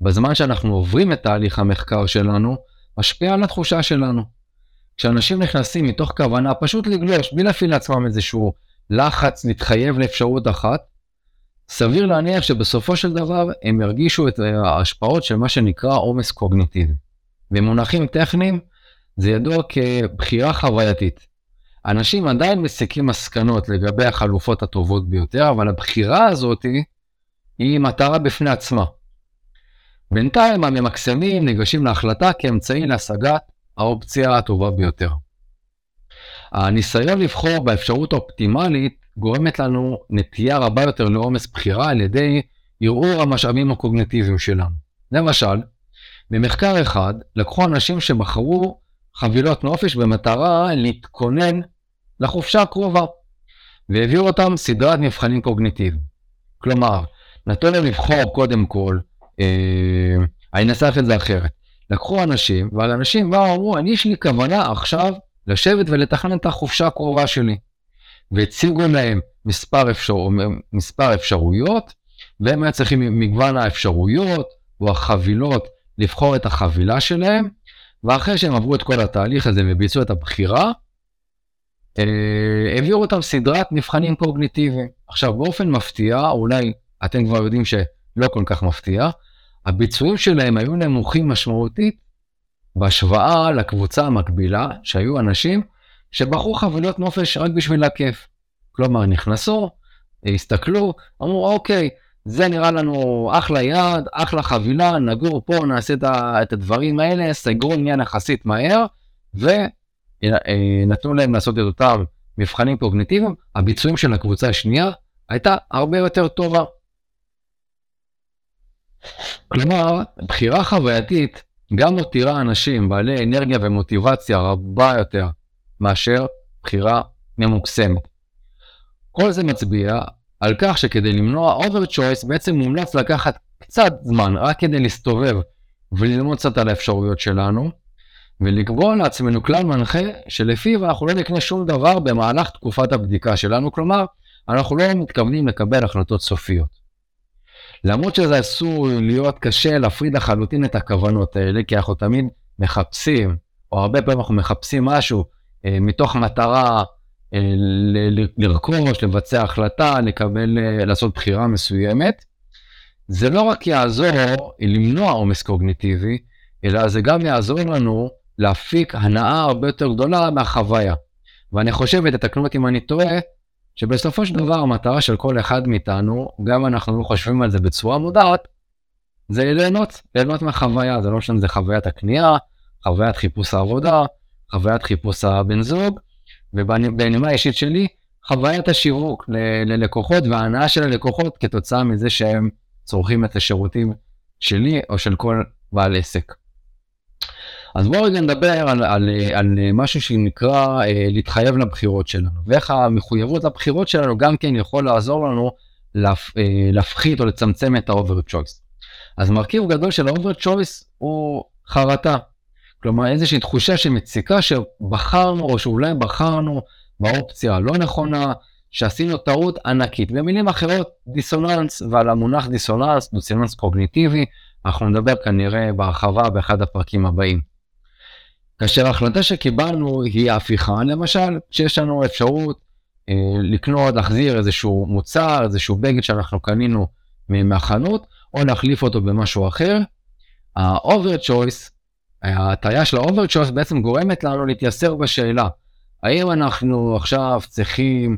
בזמן שאנחנו עוברים את תהליך המחקר שלנו, משפיעה על התחושה שלנו. כשאנשים נכנסים מתוך כוונה פשוט לגלוש, בלי להפעיל לעצמם איזשהו לחץ להתחייב לאפשרות אחת, סביר להניח שבסופו של דבר הם ירגישו את ההשפעות של מה שנקרא עומס קוגניטיבי. במונחים טכניים, זה ידוע כבחירה חווייתית. אנשים עדיין מסיקים מסקנות לגבי החלופות הטובות ביותר, אבל הבחירה הזאת היא מטרה בפני עצמה. בינתיים הממקסמים ניגשים להחלטה כאמצעי להשגת האופציה הטובה ביותר. הניסיון לבחור באפשרות האופטימלית גורמת לנו נטייה רבה יותר לעומס בחירה על ידי ערעור המשאבים הקוגנטיביים שלנו. למשל, במחקר אחד לקחו אנשים שבחרו חבילות נופש במטרה להתכונן לחופשה הקרובה, והביאו אותם סדרת מבחנים קוגניטיביים. כלומר, נתנו להם לבחור קודם כל, אה, אני אנסח את זה אחרת. לקחו אנשים, ועל אנשים באו ואמרו, אני יש לי כוונה עכשיו לשבת ולתכנן את החופשה הקרובה שלי. והציגו להם מספר, אפשר, מספר אפשרויות, והם היו צריכים מגוון האפשרויות או החבילות לבחור את החבילה שלהם, ואחרי שהם עברו את כל התהליך הזה וביצעו את הבחירה, אה, העבירו אותם סדרת מבחנים קוגניטיביים. עכשיו באופן מפתיע, אולי אתם כבר יודעים שלא כל כך מפתיע, הביצועים שלהם היו נמוכים משמעותית בהשוואה לקבוצה המקבילה, שהיו אנשים שבחרו חבילות נופש רק בשביל הכיף. כלומר, נכנסו, הסתכלו, אמרו, אוקיי, זה נראה לנו אחלה יעד, אחלה חבילה, נגור פה, נעשה את הדברים האלה, סגרו עניין יחסית מהר, ונתנו להם לעשות את אותם מבחנים קוגניטיביים, הביצועים של הקבוצה השנייה הייתה הרבה יותר טובה. כלומר, בחירה חווייתית גם מותירה אנשים בעלי אנרגיה ומוטיבציה רבה יותר מאשר בחירה ממוקסמת. כל זה מצביע על כך שכדי למנוע אובר צ'וייס בעצם מומלץ לקחת קצת זמן רק כדי להסתובב וללמוד קצת על האפשרויות שלנו ולקבוע לעצמנו כלל מנחה שלפיו אנחנו לא נקנה שום דבר במהלך תקופת הבדיקה שלנו, כלומר אנחנו לא מתכוונים לקבל החלטות סופיות. למרות שזה עשוי להיות קשה להפריד לחלוטין את הכוונות האלה, כי אנחנו תמיד מחפשים, או הרבה פעמים אנחנו מחפשים משהו אה, מתוך מטרה לרכוש, לבצע החלטה, לקבל, אה, לעשות בחירה מסוימת. זה לא רק יעזור למנוע עומס קוגניטיבי, אלא זה גם יעזור לנו להפיק הנאה הרבה יותר גדולה מהחוויה. ואני חושב, ותתקנו אותי אם אני טועה, שבסופו של דבר המטרה של כל אחד מאיתנו, גם אנחנו חושבים על זה בצורה מודעת, זה ליהנות, ליהנות מהחוויה, זה לא משנה, זה חוויית הקנייה, חוויית חיפוש העבודה, חוויית חיפוש הבן זוג, ובנימה האישית שלי, חוויית השיווק ללקוחות וההנאה של הלקוחות כתוצאה מזה שהם צורכים את השירותים שלי או של כל בעל עסק. אז בואו רגע נדבר על, על, על משהו שנקרא אה, להתחייב לבחירות שלנו, ואיך המחויבות לבחירות שלנו גם כן יכול לעזור לנו להפ, אה, להפחית או לצמצם את ה-over choice. אז מרכיב גדול של ה-over choice הוא חרטה. כלומר איזושהי תחושה שמציקה שבחרנו או שאולי בחרנו באופציה הלא נכונה, שעשינו טעות ענקית. במילים אחרות, דיסוננס, ועל המונח דיסוננס, דיסוננס קוגניטיבי, אנחנו נדבר כנראה בהרחבה באחד הפרקים הבאים. כאשר ההחלטה שקיבלנו היא ההפיכה, למשל, שיש לנו אפשרות אה, לקנות, להחזיר איזשהו מוצר, איזשהו בגד שאנחנו קנינו מהחנות, או להחליף אותו במשהו אחר. ה-over choice, ההטייה של choice בעצם גורמת לנו להתייסר בשאלה, האם אנחנו עכשיו צריכים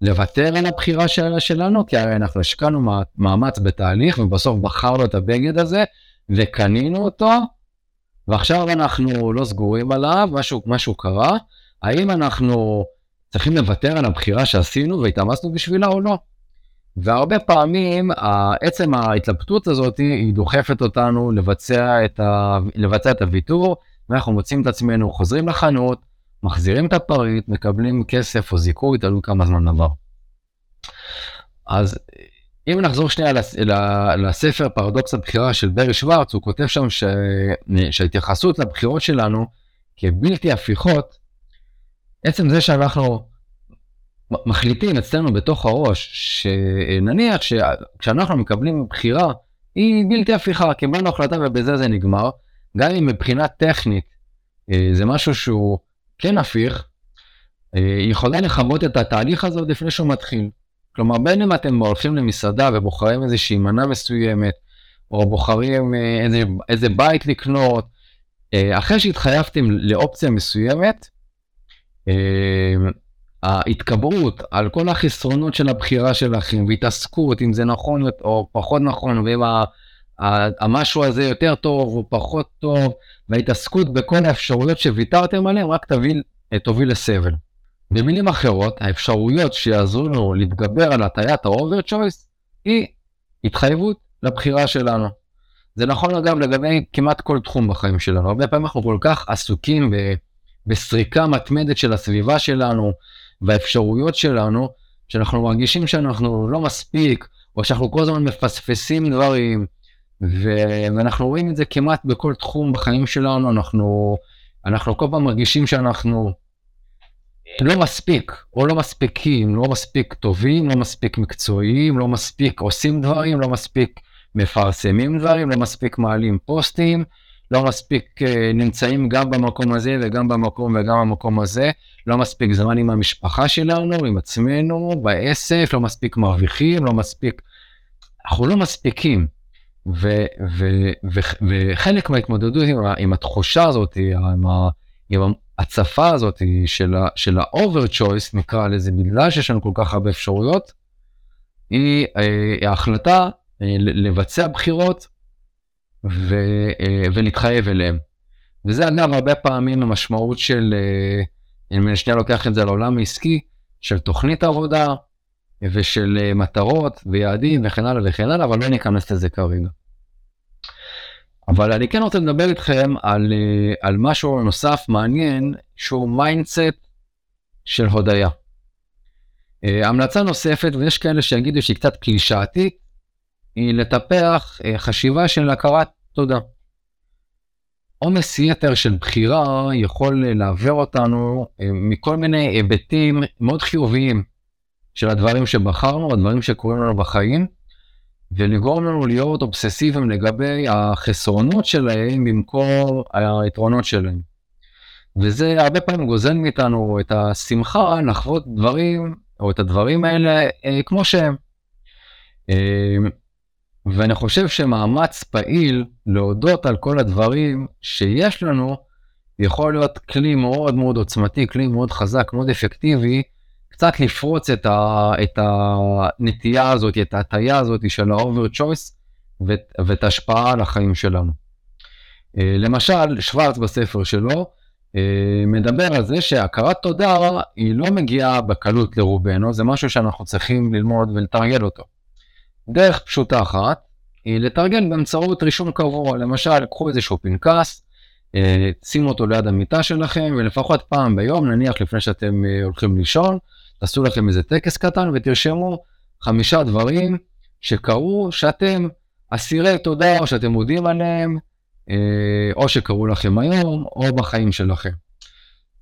לוותר על הבחירה של, שלנו, כי הרי אנחנו השקענו מאמץ בתהליך ובסוף בחרנו את הבגד הזה וקנינו אותו, ועכשיו אנחנו לא סגורים עליו, משהו, משהו קרה, האם אנחנו צריכים לוותר על הבחירה שעשינו והתאמצנו בשבילה או לא? והרבה פעמים עצם ההתלבטות הזאת היא דוחפת אותנו לבצע את, ה, לבצע את הוויתור, ואנחנו מוצאים את עצמנו חוזרים לחנות, מחזירים את הפריט, מקבלים כסף או זיכוי, תלוי כמה זמן עבר. אז אם נחזור שנייה לספר פרדוקס הבחירה של ברי שוורץ, הוא כותב שם ש... שההתייחסות לבחירות שלנו כבלתי הפיכות, עצם זה שאנחנו מחליטים אצלנו בתוך הראש, שנניח שכשאנחנו מקבלים בחירה, היא בלתי הפיכה, קיבלנו החלטה ובזה זה נגמר, גם אם מבחינה טכנית אה, זה משהו שהוא כן הפיך, אה, יכולה לכבות את התהליך הזה עוד לפני שהוא מתחיל. כלומר, בין אם אתם הולכים למסעדה ובוחרים איזושהי מנה מסוימת, או בוחרים אה, איזה, איזה בית לקנות, אחרי שהתחייבתם לאופציה מסוימת, ההתקברות על כל החסרונות של הבחירה שלכם, והתעסקות אם זה נכון או פחות נכון, ואם המשהו הזה יותר טוב או פחות טוב, וההתעסקות בכל האפשרויות שוויתרתם עליהן, רק תוביל, תוביל לסבל. במילים אחרות, האפשרויות שיעזרו לנו להתגבר על הטיית ה-over choice היא התחייבות לבחירה שלנו. זה נכון אגב לגבי כמעט כל תחום בחיים שלנו. הרבה פעמים אנחנו כל כך עסוקים בסריקה מתמדת של הסביבה שלנו והאפשרויות שלנו, שאנחנו מרגישים שאנחנו לא מספיק, או שאנחנו כל הזמן מפספסים דברים, ואנחנו רואים את זה כמעט בכל תחום בחיים שלנו, אנחנו, אנחנו כל פעם מרגישים שאנחנו לא מספיק, או לא מספיקים, לא מספיק טובים, לא מספיק מקצועיים, לא מספיק עושים דברים, לא מספיק מפרסמים דברים, לא מספיק מעלים פוסטים, לא מספיק uh, נמצאים גם במקום הזה וגם במקום וגם במקום הזה, לא מספיק זמן עם המשפחה שלנו, עם עצמנו, בעסק, לא מספיק מרוויחים, לא מספיק, אנחנו לא מספיקים. ו, ו, ו, וחלק מההתמודדות עם, עם התחושה הזאת, עם, ה, עם ההצפה הזאת של, ה, של ה-over choice, נקרא לזה, בגלל שיש לנו כל כך הרבה אפשרויות, היא אה, ההחלטה אה, לבצע בחירות ו, אה, ולהתחייב אליהן. וזה אגב הרבה פעמים המשמעות של, אם אני שנייה לוקח את זה לעולם העסקי, של תוכנית עבודה ושל מטרות ויעדים וכן הלאה וכן הלאה, אבל לא ניכנס לזה כרגע. אבל אני כן רוצה לדבר איתכם על, אה, על משהו נוסף מעניין שהוא mindset של הודיה. אה, המלצה נוספת, ויש כאלה שיגידו שהיא קצת קלישאתית, היא לטפח אה, חשיבה של הכרת תודה. עומס יתר של בחירה יכול לעוור אותנו מכל מיני היבטים מאוד חיוביים. של הדברים שבחרנו, הדברים שקורים לנו בחיים, ולגרום לנו להיות אובססיביים לגבי החסרונות שלהם במקום היתרונות שלהם. וזה הרבה פעמים גוזל מאיתנו את השמחה לחוות דברים, או את הדברים האלה אה, כמו שהם. ואני חושב שמאמץ פעיל להודות על כל הדברים שיש לנו, יכול להיות כלי מאוד מאוד עוצמתי, כלי מאוד חזק, מאוד אפקטיבי, קצת לפרוץ את, ה, את הנטייה הזאת, את ההטייה הזאת של ה-over choice ואת, ואת ההשפעה על החיים שלנו. אה, למשל, שוורץ בספר שלו אה, מדבר על זה שהכרת תודה היא לא מגיעה בקלות לרובנו, זה משהו שאנחנו צריכים ללמוד ולתרגל אותו. דרך פשוטה אחת היא לתרגל באמצעות רישום קבוע, למשל, קחו איזשהו פנקס, אה, שימו אותו ליד המיטה שלכם, ולפחות פעם ביום, נניח לפני שאתם הולכים לישון, תעשו לכם איזה טקס קטן ותרשמו חמישה דברים שקרו שאתם אסירי תודה או שאתם מודים עליהם, אה, או שקרו לכם היום או בחיים שלכם.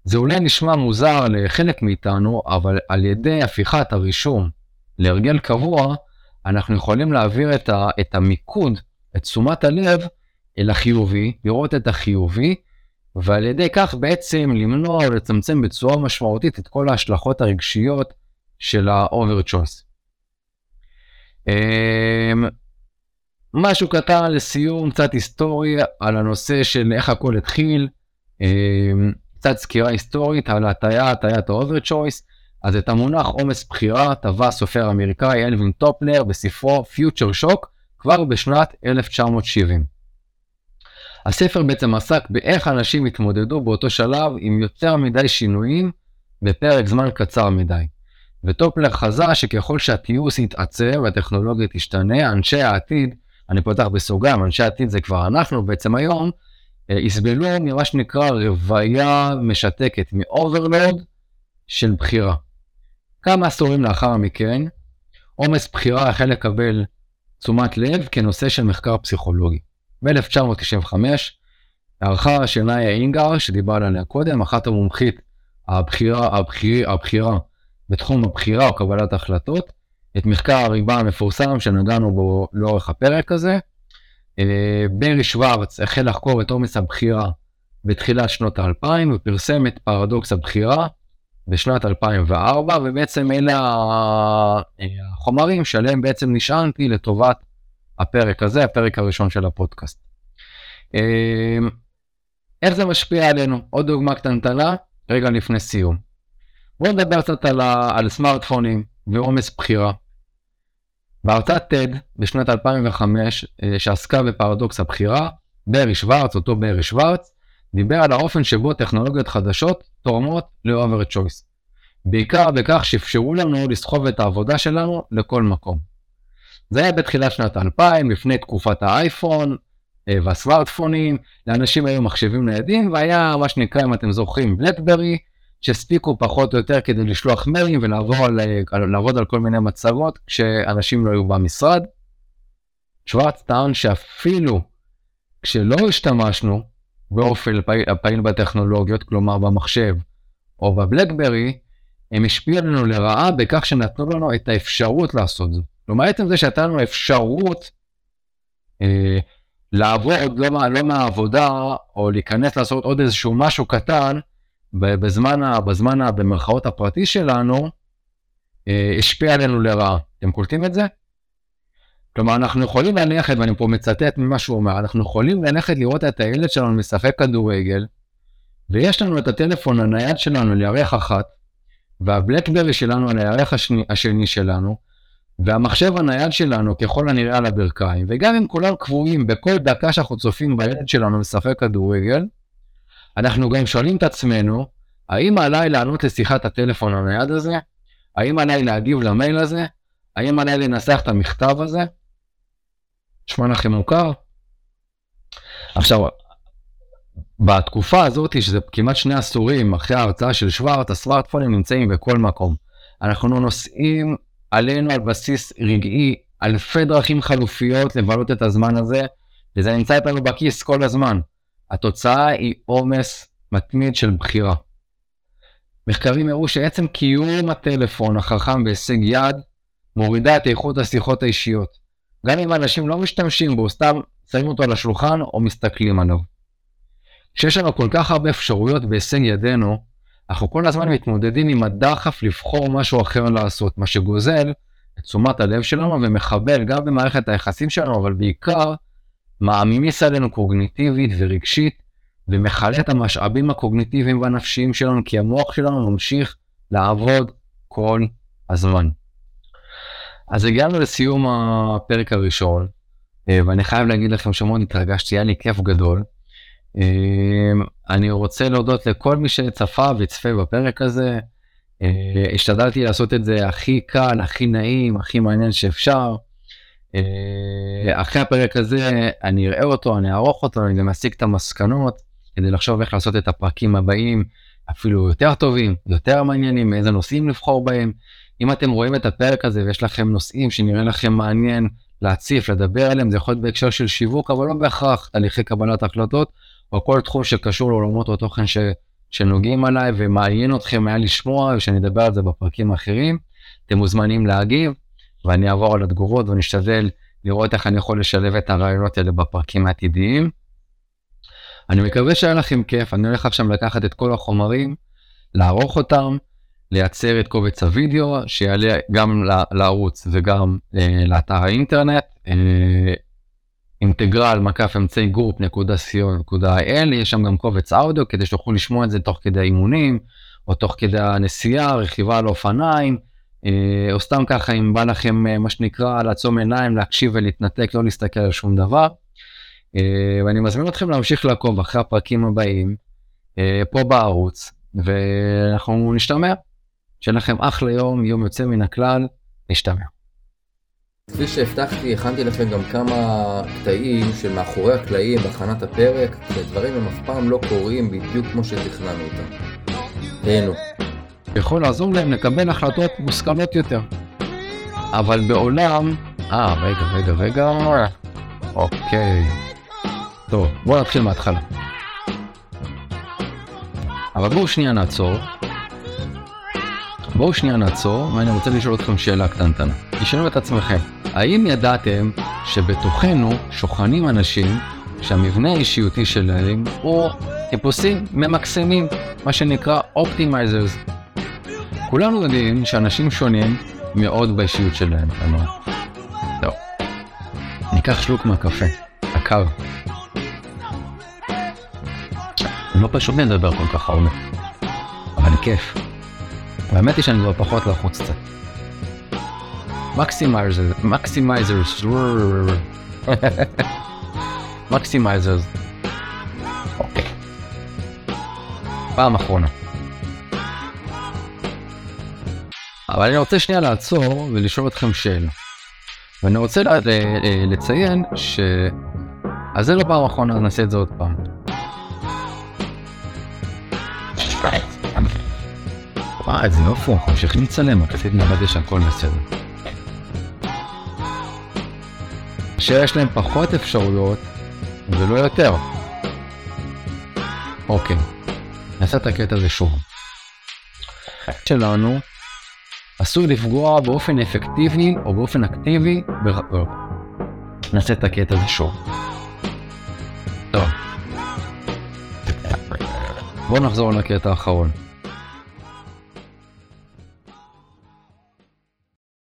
זה אולי נשמע מוזר לחלק מאיתנו, אבל על ידי הפיכת הרישום להרגל קבוע, אנחנו יכולים להעביר את, ה, את המיקוד, את תשומת הלב, אל החיובי, לראות את החיובי, ועל ידי כך בעצם למנוע או לצמצם בצורה משמעותית את כל ההשלכות הרגשיות של ה-over choice. אמ, משהו קטן לסיום, קצת היסטורי על הנושא של איך הכל התחיל, אמ, קצת סקירה היסטורית על הטיה, הטיית ה-over choice. אז את המונח עומס בחירה טבע סופר אמריקאי אלווין טופלר בספרו Future Shock כבר בשנת 1970. הספר בעצם עסק באיך אנשים התמודדו באותו שלב עם יותר מדי שינויים בפרק זמן קצר מדי. וטופלר חזה שככל שהתיעוש יתעצר והטכנולוגיה תשתנה, אנשי העתיד, אני פותח בסוגריים, אנשי העתיד זה כבר אנחנו בעצם היום, אה, יסבלו ממה שנקרא רוויה משתקת, מאוברלוד של בחירה. כמה עשורים לאחר מכן, עומס בחירה החל לקבל תשומת לב כנושא של מחקר פסיכולוגי. ב-1995 ערכה שנאיה אינגר, שדיברנו עליה קודם, אחת המומחית הבחירה, הבחיר, הבחירה בתחום הבחירה או קבלת החלטות, את מחקר הריבה המפורסם שנגענו בו לאורך הפרק הזה. אה, ברי שוורץ החל לחקור את עומס הבחירה בתחילת שנות האלפיים ופרסם את פרדוקס הבחירה בשנת 2004 ובעצם אלה החומרים שעליהם בעצם נשענתי לטובת הפרק הזה, הפרק הראשון של הפודקאסט. אמ, איך זה משפיע עלינו? עוד דוגמה קטנטנה, רגע לפני סיום. בואו נדבר קצת על. על סמארטפונים ועומס בחירה. בהרצאת TED בשנת 2005 אה, שעסקה בפרדוקס הבחירה, ברי שוורץ, אותו ברי שוורץ, דיבר על האופן שבו טכנולוגיות חדשות תורמות ל-over choice. בעיקר בכך שאפשרו לנו לסחוב את העבודה שלנו לכל מקום. זה היה בתחילת שנת 2000, לפני תקופת האייפון אה, והסמארטפונים, לאנשים היו מחשבים ניידים, והיה מה שנקרא, אם אתם זוכרים, בלקברי, שהספיקו פחות או יותר כדי לשלוח מיילים ולעבור על, לעבוד על כל מיני מצגות כשאנשים לא היו במשרד. שוורץ טען שאפילו כשלא השתמשנו באופן הפעיל בטכנולוגיות, כלומר במחשב או בבלקברי, הם השפיעו עלינו לרעה בכך שנתנו לנו את האפשרות לעשות זאת. כלומר, עצם זה שהייתה לנו אפשרות אה, לעבוד לא, לא מהעבודה, או להיכנס לעשות עוד איזשהו משהו קטן, בזמן, בזמן במרכאות הפרטי שלנו, אה, השפיע עלינו לרעה. אתם קולטים את זה? כלומר, אנחנו יכולים ללכת, ואני פה מצטט ממה שהוא אומר, אנחנו יכולים ללכת לראות את הילד שלנו משחק כדורגל, ויש לנו את הטלפון הנייד שלנו לירח אחת, והבלקברי שלנו על הירח השני, השני שלנו, והמחשב הנייד שלנו ככל הנראה על הברכיים, וגם אם כולם קבועים בכל דקה שאנחנו צופים בילד שלנו משחק כדורגל, אנחנו גם שואלים את עצמנו, האם עליי לענות לשיחת הטלפון הנייד הזה? האם עליי להגיב למייל הזה? האם עליי לנסח את המכתב הזה? נשמע לכם מוכר? עכשיו, בתקופה הזאת, שזה כמעט שני עשורים אחרי ההרצאה של שוורט, הסמארטפונים נמצאים בכל מקום. אנחנו נוסעים עלינו על בסיס רגעי אלפי דרכים חלופיות לבלות את הזמן הזה, וזה נמצא איתנו בכיס כל הזמן. התוצאה היא עומס מתמיד של בחירה. מחקרים הראו שעצם קיום הטלפון החכם בהישג יד מורידה את איכות השיחות האישיות. גם אם אנשים לא משתמשים בו, סתם שמים אותו על השולחן או מסתכלים עליו. כשיש לנו כל כך הרבה אפשרויות בהישג ידינו, אנחנו כל הזמן מתמודדים עם הדחף לבחור משהו אחר לעשות, מה שגוזל את תשומת הלב שלנו ומחבל גם במערכת היחסים שלנו, אבל בעיקר מעמיס עלינו קוגניטיבית ורגשית, ומכלה את המשאבים הקוגניטיביים והנפשיים שלנו, כי המוח שלנו ממשיך לעבוד כל הזמן. אז הגענו לסיום הפרק הראשון, אה, ואני חייב להגיד לכם שמאוד התרגשתי, היה לי כיף גדול. אה, אני רוצה להודות לכל מי שצפה וצפה בפרק הזה. אה, השתדלתי לעשות את זה הכי קל, הכי נעים, הכי מעניין שאפשר. אחרי הפרק הזה אני אראה אותו, אני אערוך אותו, אני גם אסיק את המסקנות כדי לחשוב איך לעשות את הפרקים הבאים אפילו יותר טובים, יותר מעניינים, איזה נושאים לבחור בהם. אם אתם רואים את הפרק הזה ויש לכם נושאים שנראה לכם מעניין להציף, לדבר עליהם, זה יכול להיות בהקשר של שיווק, אבל לא בהכרח תהליכי קבלת החלטות, או כל תחום שקשור לעולמות או תוכן ש, שנוגעים עליי ומעניין אתכם היה לשמוע ושאני אדבר על זה בפרקים האחרים, אתם מוזמנים להגיב, ואני אעבור על התגובות ואני אשתדל לראות איך אני יכול לשלב את הרעיונות האלה בפרקים העתידיים. אני מקווה שהיה לכם כיף, אני הולך עכשיו לקחת את כל החומרים, לערוך אותם, לייצר את קובץ הוידאו שיעלה גם לערוץ וגם אה, לאתר האינטרנט. אה, integral מקף אמצעי group נקודה co.il יש שם גם קובץ אודיו כדי שתוכלו לשמוע את זה תוך כדי האימונים או תוך כדי הנסיעה רכיבה על אופניים אה, או סתם ככה אם בא לכם אה, מה שנקרא לעצום עיניים להקשיב ולהתנתק לא להסתכל על שום דבר. ואני מזמין אתכם להמשיך לעקוב אחרי הפרקים הבאים פה בערוץ ואנחנו נשתמע. שיהיה לכם אחלה יום, יום יוצא מן הכלל, נשתמע. כפי שהבטחתי, הכנתי לכם גם כמה קטעים של מאחורי הקלעים בהכנת הפרק, כי דברים הם אף פעם לא קורים בדיוק כמו שתכננו אותם. תהנו. יכול לעזור להם לקבל החלטות מושכלות יותר. אבל בעולם... אה, רגע, רגע, רגע... אוקיי. טוב, בואו נתחיל מההתחלה. אבל בואו שנייה נעצור בואו שנייה נעצור, ואני רוצה לשאול אתכם שאלה קטנטנה. תשאלו את עצמכם, האם ידעתם שבתוכנו שוכנים אנשים שהמבנה האישיותי שלהם הוא טיפוסים ממקסמים, מה שנקרא Optimizers. כולנו יודעים שאנשים שונים מאוד באישיות שלהם, כלומר. טוב. ניקח שלוק מהקפה, הקר. לא פשוט לדבר כל כך הרבה, אבל כיף. האמת היא שאני כבר פחות לחוץ קצת. מקסימייזר, מקסימייזרס, מקסימייזרס. אוקיי. פעם אחרונה. אבל אני רוצה שנייה לעצור ולשאול אתכם שאלה. ואני רוצה לציין ש... אז זה לא פעם אחרונה, אז נעשה את זה עוד פעם. וואי, איזה יופי, אנחנו ממשיכים לצלם, רק רציתי לוודא שהכל בסדר. שיש להם פחות אפשרויות ולא יותר. אוקיי, נעשה את הקטע הזה שוב. שלנו אסור לפגוע באופן אפקטיבי או באופן אקטיבי ברפור. נעשה את הקטע הזה שוב. טוב. בואו נחזור לקטע האחרון.